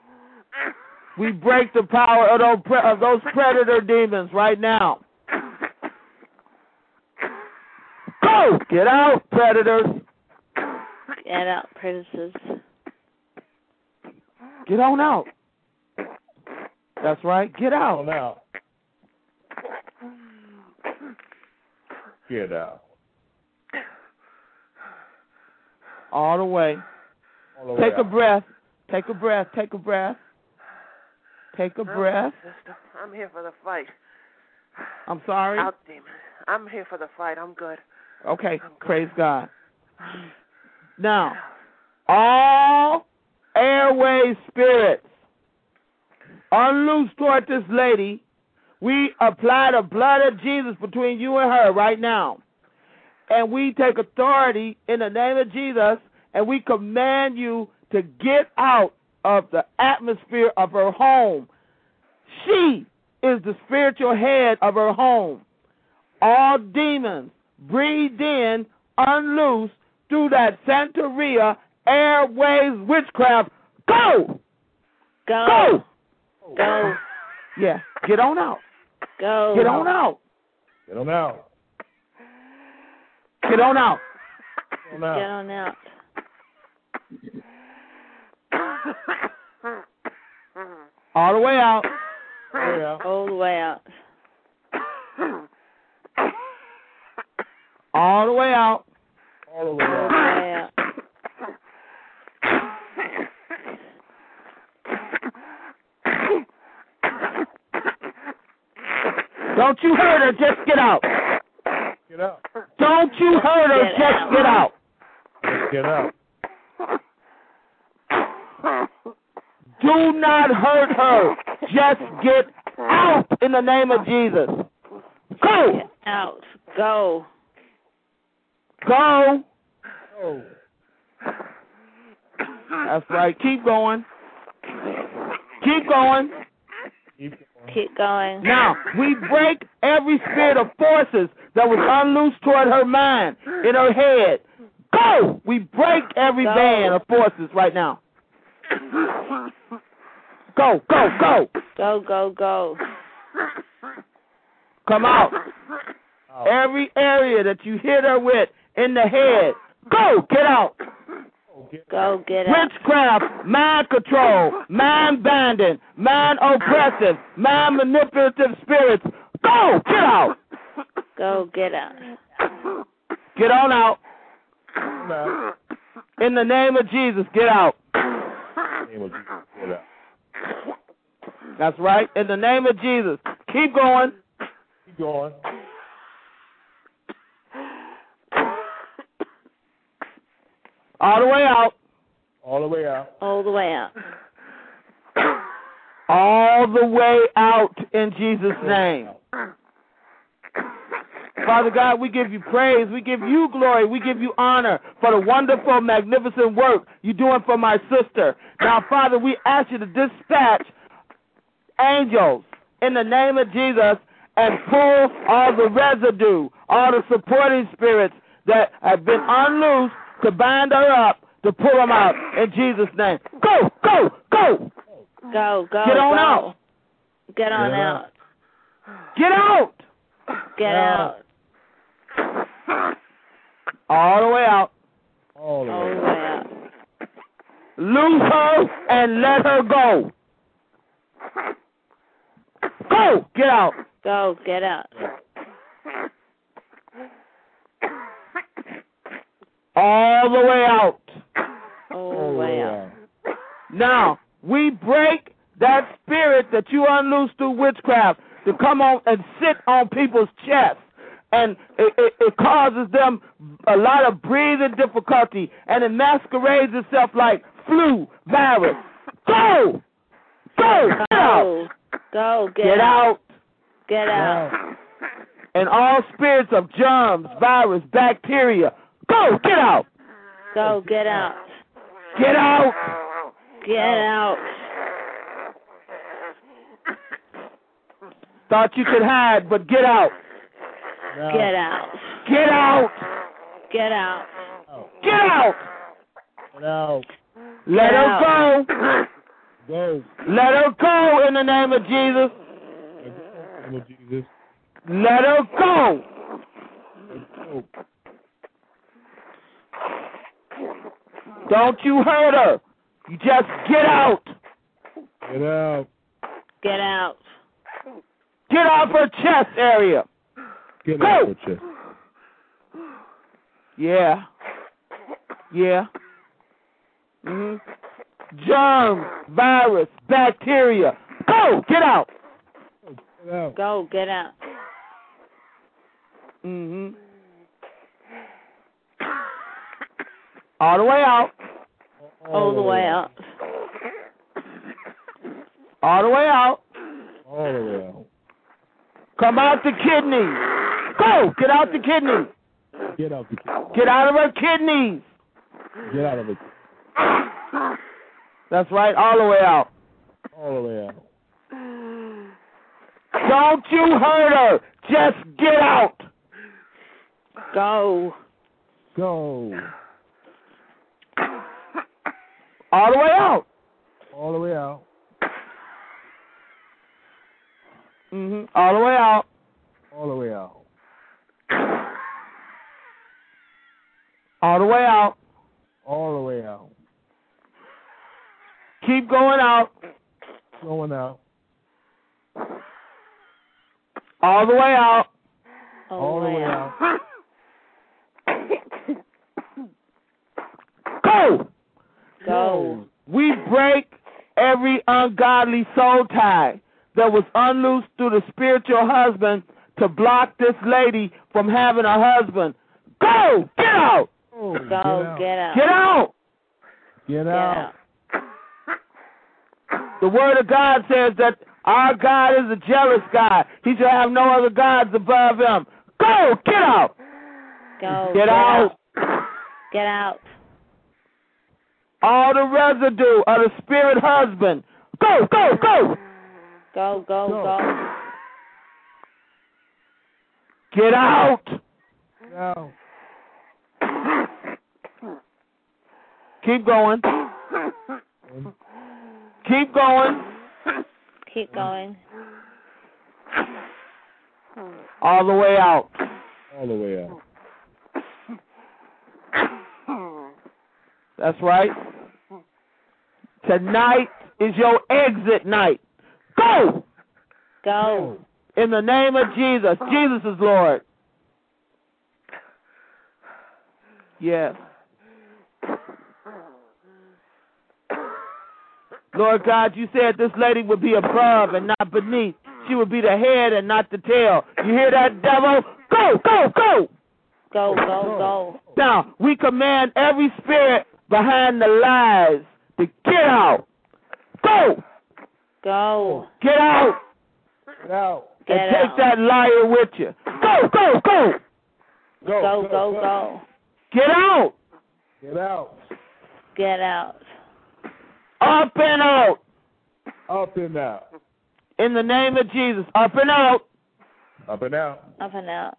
S2: We break the power of those, pre- of those predator demons right now. Go! Get out, predators.
S3: Get out, predators.
S2: Get on out. That's right. Get
S5: Get
S2: out.
S5: on out. Get out.
S2: All the way.
S5: All the way
S2: Take a
S5: out.
S2: breath. Take a breath. Take a breath. Take a breath.
S4: Sister, I'm here for the fight.
S2: I'm sorry.
S4: Out, demon. I'm here for the fight. I'm good.
S2: Okay. Praise God. Now, all airway spirits unloose toward this lady. We apply the blood of Jesus between you and her right now. And we take authority in the name of Jesus and we command you to get out of the atmosphere of her home. She is the spiritual head of her home. All demons breathed in, unloosed through that Santeria airways witchcraft. Go!
S3: Go.
S2: Go!
S3: Go.
S2: Yeah, get on out.
S3: Go.
S2: Get on out.
S5: Get on out.
S2: Get on out.
S5: Get on out.
S2: All the way out.
S5: All the way out.
S3: All the way out.
S2: All the way out.
S5: All the way
S3: All
S5: out.
S3: the way out.
S2: Don't you hurt her, just get out.
S5: Get out.
S2: Don't you hurt her,
S3: Get
S2: just
S3: out.
S2: get out.
S5: Let's get out.
S2: Do not hurt her. Just get out in the name of Jesus. Go.
S3: Get out. Go.
S2: Go.
S5: Oh.
S2: That's right. Keep going. Keep going.
S5: Keep going.
S2: Now, we break every spirit of forces that was unloosed toward her mind, in her head. Go! We break every
S3: Go.
S2: band of forces right now. Go, go, go!
S3: Go, go, go.
S2: Come out. Every area that you hit her with in the head, go! Get out.
S3: Go, get out.
S2: Witchcraft, mind control, mind binding, mind oppressive, mind manipulative spirits, go! Get out.
S3: Go, get out.
S2: Get on out. In the name of Jesus, get out.
S5: Name of Jesus, get out.
S2: That's right. In the name of Jesus. Keep going.
S5: Keep going.
S2: All the way out.
S5: All the way out.
S3: All the way out.
S2: All the way out in Jesus' name. Father God, we give you praise. We give you glory. We give you honor for the wonderful, magnificent work you're doing for my sister. Now, Father, we ask you to dispatch angels in the name of Jesus and pull all the residue, all the supporting spirits that have been unloosed to bind her up, to pull them out in Jesus' name. Go, go, go.
S3: Go, go,
S2: Get on
S3: go.
S2: out.
S3: Get on
S5: Get
S3: out.
S2: Get out.
S3: Get out.
S2: All the way out.
S5: All the
S3: All
S5: way
S3: the
S5: out.
S3: way out.
S2: Loose her and let her go. Go. Get out.
S3: Go, get out.
S2: All the way out.
S3: All the way oh, out.
S2: Now, we break that spirit that you unloose through witchcraft to come on and sit on people's chests. And it, it, it causes them a lot of breathing difficulty, and it masquerades itself like flu, virus. Go! Go! Get out!
S3: Go, go, get,
S2: Get out!
S3: Get out.
S2: And all spirits of germs, virus, bacteria. Go! Get out!
S3: Go, get out.
S2: Get out!
S3: Get out.
S2: Thought you could hide, but get out!
S3: Get out.
S2: Get out!
S3: Get out.
S2: Get out!
S5: Get out.
S2: Let
S3: Get
S2: her
S3: out.
S2: go!
S5: Go.
S2: Let her go in the name of Jesus.
S5: In the name of Jesus.
S2: Let her go.
S5: Go.
S2: Don't you hurt her. You just get out.
S5: Get out.
S3: Get out.
S2: Get off her chest area.
S5: Get
S2: Go.
S5: out with you.
S2: Yeah. Yeah. hmm Germs, virus, bacteria. Go. Get out.
S5: Get out.
S3: Go, get out.
S2: hmm All the way out.
S3: All the way out.
S2: All the way out.
S5: All the way out.
S2: Come out the kidney. Go. Get out the kidney.
S5: Get out the kidney.
S2: Get out of her kidneys.
S5: Get out of it.
S2: That's right. All the way out.
S5: All the way out.
S2: Don't you hurt her. Just get out.
S3: Go.
S5: Go.
S2: All the way out.
S5: All the way out.
S2: hmm All the way out.
S5: All the way out.
S2: All the way out.
S5: All the way out.
S2: Keep going out.
S5: Going out.
S2: All the way out.
S3: All, the way out.
S2: Go.
S3: Go. Hmm.
S2: We break every ungodly soul tie that was unloosed through the spiritual husband to block this lady from having a husband. Go. Get out.
S5: Oh,
S3: Go, get out.
S2: Get out.
S5: Get
S3: Get
S5: out.
S3: out.
S2: The word of God says that our God is a jealous God. He shall have no other gods above him. Go, get out.
S3: Go.
S2: Get out.
S3: Get out.
S2: All the residue of the spirit husband. Go, go, go.
S3: Go, go,
S6: Go.
S3: go.
S2: Get out.
S6: Now.
S2: Keep going. Keep going.
S3: Keep going.
S2: All the way out.
S6: All the way out.
S2: That's right. Tonight is your exit night. Go
S3: Go.
S2: in the name of Jesus. Jesus is Lord. Yes. Lord God, you said this lady would be above and not beneath. She would be the head and not the tail. You hear that, devil? Go, go, go.
S3: Go, go, go.
S2: Now, we command every spirit behind the lies to get out. Go,
S3: Go.
S2: get out,
S6: Get out.
S3: Get
S2: and take that liar with you. Go, go, go.
S6: Go.
S3: Go, go, go.
S2: Get out,
S6: Get out.
S3: Get out.
S2: up and out.
S6: Up and out.
S2: In the name of Jesus, up and out.
S6: Up and out.
S3: Up and out.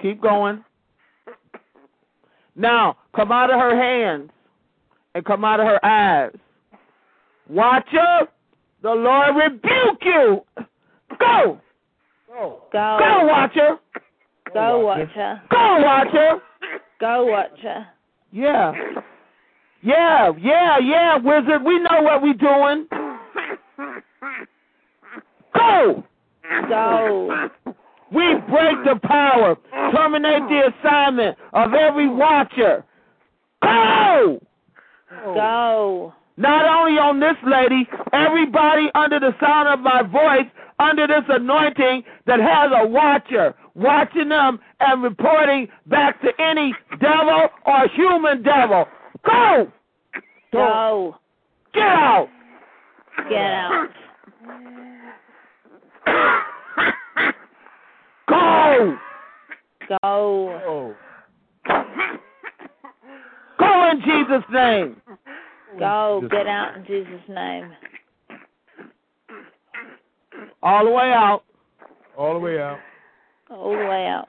S2: Keep going. Now, come out of her hands and come out of her eyes. Watcher, the Lord rebuke you. Go,
S6: Go.
S3: Go.
S2: go, Watcher.
S3: Go,
S6: Watcher.
S3: Watcher.
S2: Go, Watcher.
S3: Go, Watcher.
S2: Yeah. Yeah, yeah, yeah, wizard. We know what we're doing. Go!
S3: Go.
S2: We break the power, terminate the assignment of every watcher. Go!
S3: Go.
S2: Not only on this lady, everybody under the sound of my voice, under this anointing that has a watcher, watching them and reporting back to any devil or human devil. Go!
S3: Go.
S2: Get out!
S3: Get out.
S2: Go!
S3: Go.
S6: Go.
S2: Go in Jesus' name.
S3: Go. Get out in Jesus' name.
S2: All the way out.
S6: All the way out.
S3: All the way out.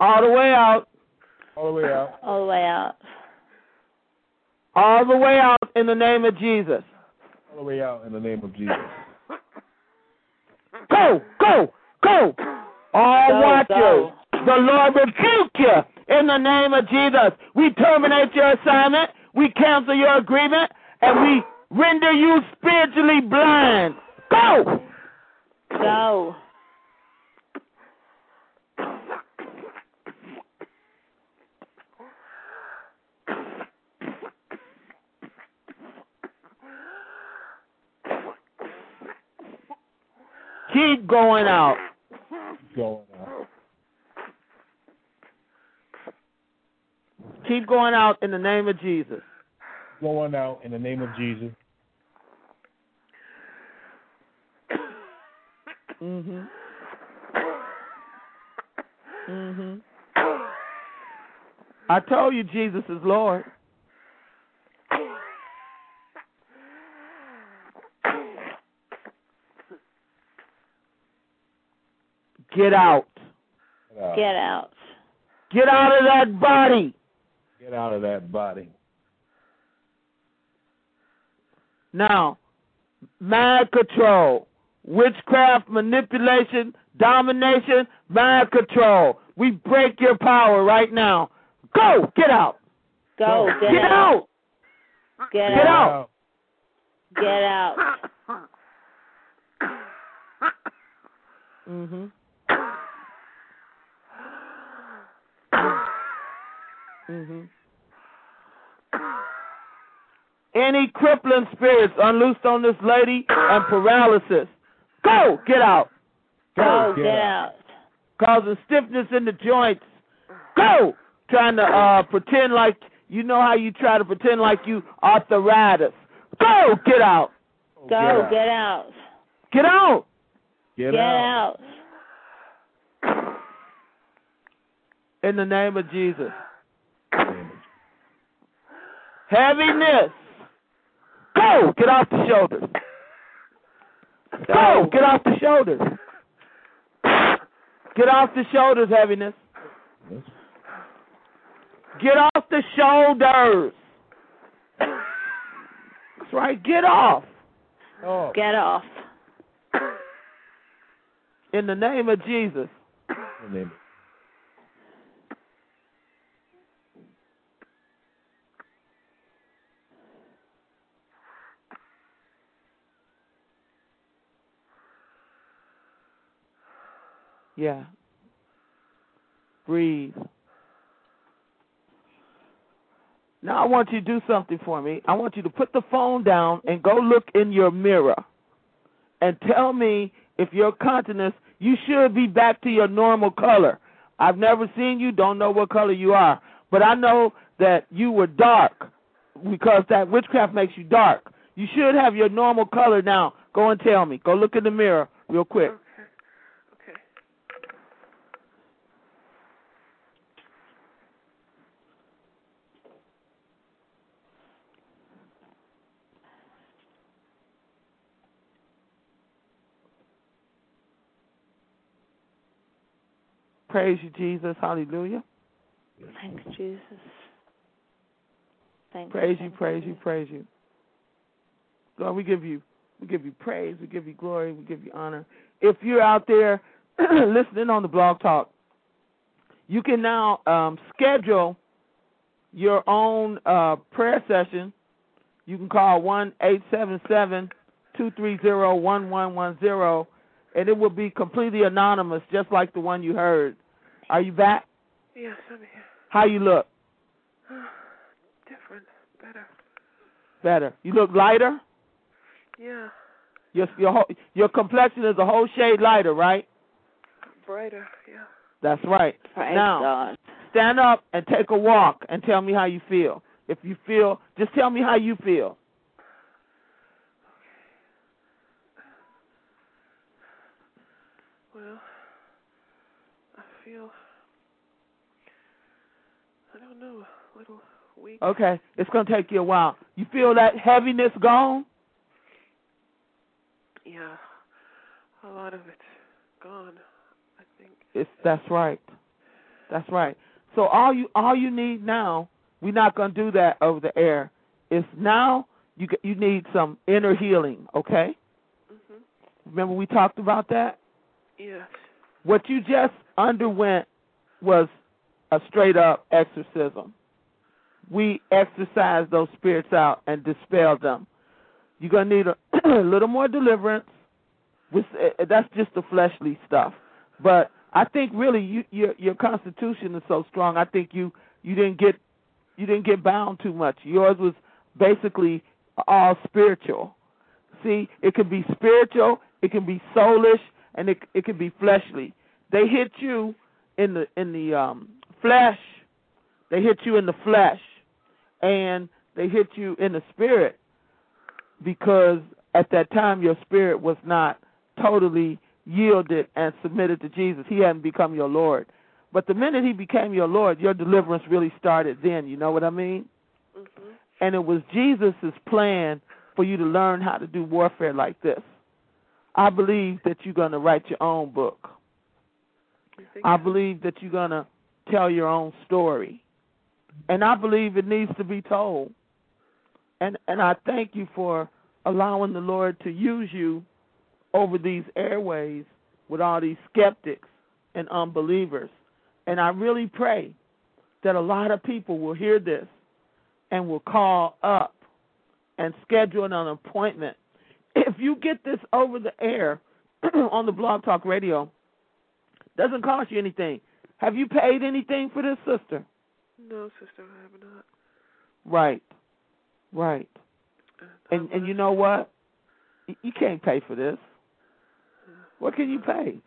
S2: All the way out.
S6: All the way out.
S3: All the way out.
S2: All the way out in the name of Jesus.
S6: All the way out in the name of Jesus.
S2: Go, go, go. All
S3: Go,
S2: watchers.
S3: go.
S2: The Lord rebuke you in the name of Jesus. We terminate your assignment. We cancel your agreement. And we render you spiritually blind. Go.
S3: Go.
S2: Keep going out.
S6: Going out.
S2: Keep going out in the name of Jesus.
S6: Going out in the name of Jesus.
S2: Mhm. Mhm. I told you Jesus is Lord. Get out.
S6: Get out.
S3: Get out.
S2: Get out of that body.
S6: Get out of that body.
S2: Now, mind control, witchcraft, manipulation, domination, mind control. We break your power right now. Go, get out.
S3: Go. Get, out!
S2: Get out.
S3: Get,
S2: Get
S3: out.
S2: out.
S3: Get out.
S2: Mhm. Mhm. Any crippling spirits unloosed on this lady and paralysis. Go, get out.
S3: Go.
S6: Get
S3: Get
S6: out.
S3: out.
S2: Causing stiffness in the joints. Go. Trying to uh pretend like you know how you try to pretend like you arthritis. Go, get out.
S3: Go. Get out.
S2: Get out.
S6: Get,
S3: Get
S6: out.
S3: out.
S2: In the name of Jesus. Heaviness. Go. Get off the shoulders. Go. Get off the shoulders. Get off the shoulders, heaviness. Get off the shoulders. That's right. Get off.
S6: Oh,
S3: Get off.
S2: In the name of Jesus.
S6: in the name-
S2: Yeah. Breathe. Now I want you to do something for me. I want you to put the phone down and go look in your mirror and tell me if your countenance you should be back to your normal color. I've never seen you, don't know what color you are, but I know that you were dark because that witchcraft makes you dark. You should have your normal color now. Go and tell me. Go look in the mirror real quick.
S4: Okay. Okay.
S2: Praise you, Jesus. Hallelujah.
S3: Thanks, Jesus. Thanks.
S2: Praise you,
S3: thank
S2: praise you, praise you. Lord, we give you we give you praise, we give you glory, we give you honor. If you're out there listening on the blog talk, you can now um, schedule your own uh, prayer session. You can call one eight seven seven two three zero one one one zero, and it will be completely anonymous, just like the one you heard. Are you back?
S4: Yes, I'm here.
S2: How you look?
S4: Different. Better.
S2: Better. You look lighter.
S4: Yeah.
S2: Your your whole, your complexion is a whole shade lighter, right?
S4: Brighter. Yeah.
S2: That's right.
S3: Praise
S2: now
S3: God.
S2: stand up and take a walk and tell me how you feel. If you feel, just tell me how you feel.
S4: Well, I feel. I don't know. A little weak.
S2: Okay, it's gonna take you a while. You feel that heaviness gone?
S4: Yeah. A lot of it's gone. I think.
S2: It's that's right. That's right. So all you all you need now, we're not gonna do that over the air. Is now you you need some inner healing. Okay.
S4: Mhm.
S2: Remember we talked about that.
S4: Yes.
S2: What you just underwent was a straight up exorcism. We exorcised those spirits out and dispel them. You're gonna need a, little more deliverance. With, uh, that's just the fleshly stuff. But I think really you, your your constitution is so strong. I think you you didn't get you didn't get bound too much. Yours was basically all spiritual. See, it can be spiritual, it can be soulish, and it it can be fleshly. They hit you in the in the um flesh. They hit you in the flesh, and they hit you in the spirit because at that time your spirit was not totally yielded and submitted to Jesus. He hadn't become your Lord. But the minute he became your Lord, your deliverance really started then. You know what I mean?
S4: Mhm.
S2: And it was Jesus' plan for you to learn how to do warfare like this. I believe that you're going to write your own book. I believe that you're going to tell your own story. And I believe it needs to be told. And and I thank you for allowing the Lord to use you over these airways with all these skeptics and unbelievers. And I really pray that a lot of people will hear this and will call up and schedule an appointment. If you get this over the air on the Blog Talk Radio, doesn't cost you anything. Have you paid anything for this, sister?
S4: No, sister, I have not.
S2: Right, right. And and you know what? You can't pay for this. What can you pay?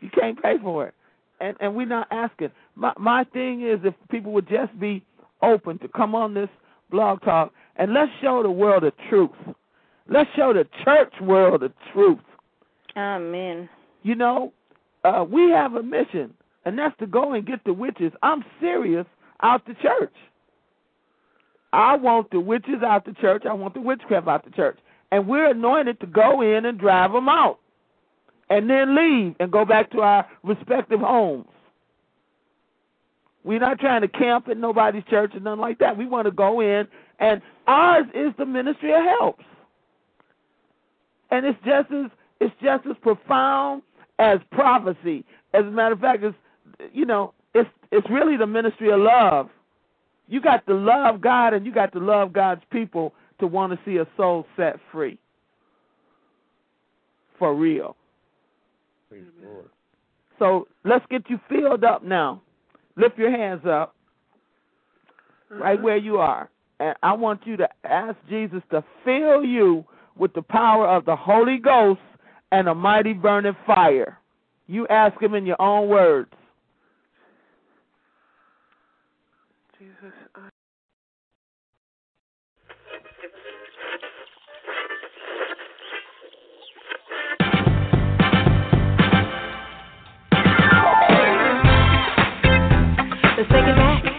S2: You can't pay for it. And and we're not asking. My my thing is if people would just be open to come on this blog talk and let's show the world the truth. Let's show the church world the truth.
S3: Amen.
S2: You know, uh, we have a mission, and that's to go and get the witches. I'm serious out the church. I want the witches out the church. I want the witchcraft out the church. And we're anointed to go in and drive them out and then leave and go back to our respective homes. We're not trying to camp at nobody's church or nothing like that. We want to go in, and ours is the ministry of helps, and it's just as it's just as profound as prophecy. As a matter of fact, it's you know it's it's really the ministry of love. You got to love God, and you got to love God's people to want to see a soul set free for real.
S6: Praise Lord.
S2: So let's get you filled up now. Lift your hands up uh-huh. right where you are. And I want you to ask Jesus to fill you with the power of the Holy Ghost and a mighty burning fire. You ask him in your own words.
S4: Jesus. I Let's take it back.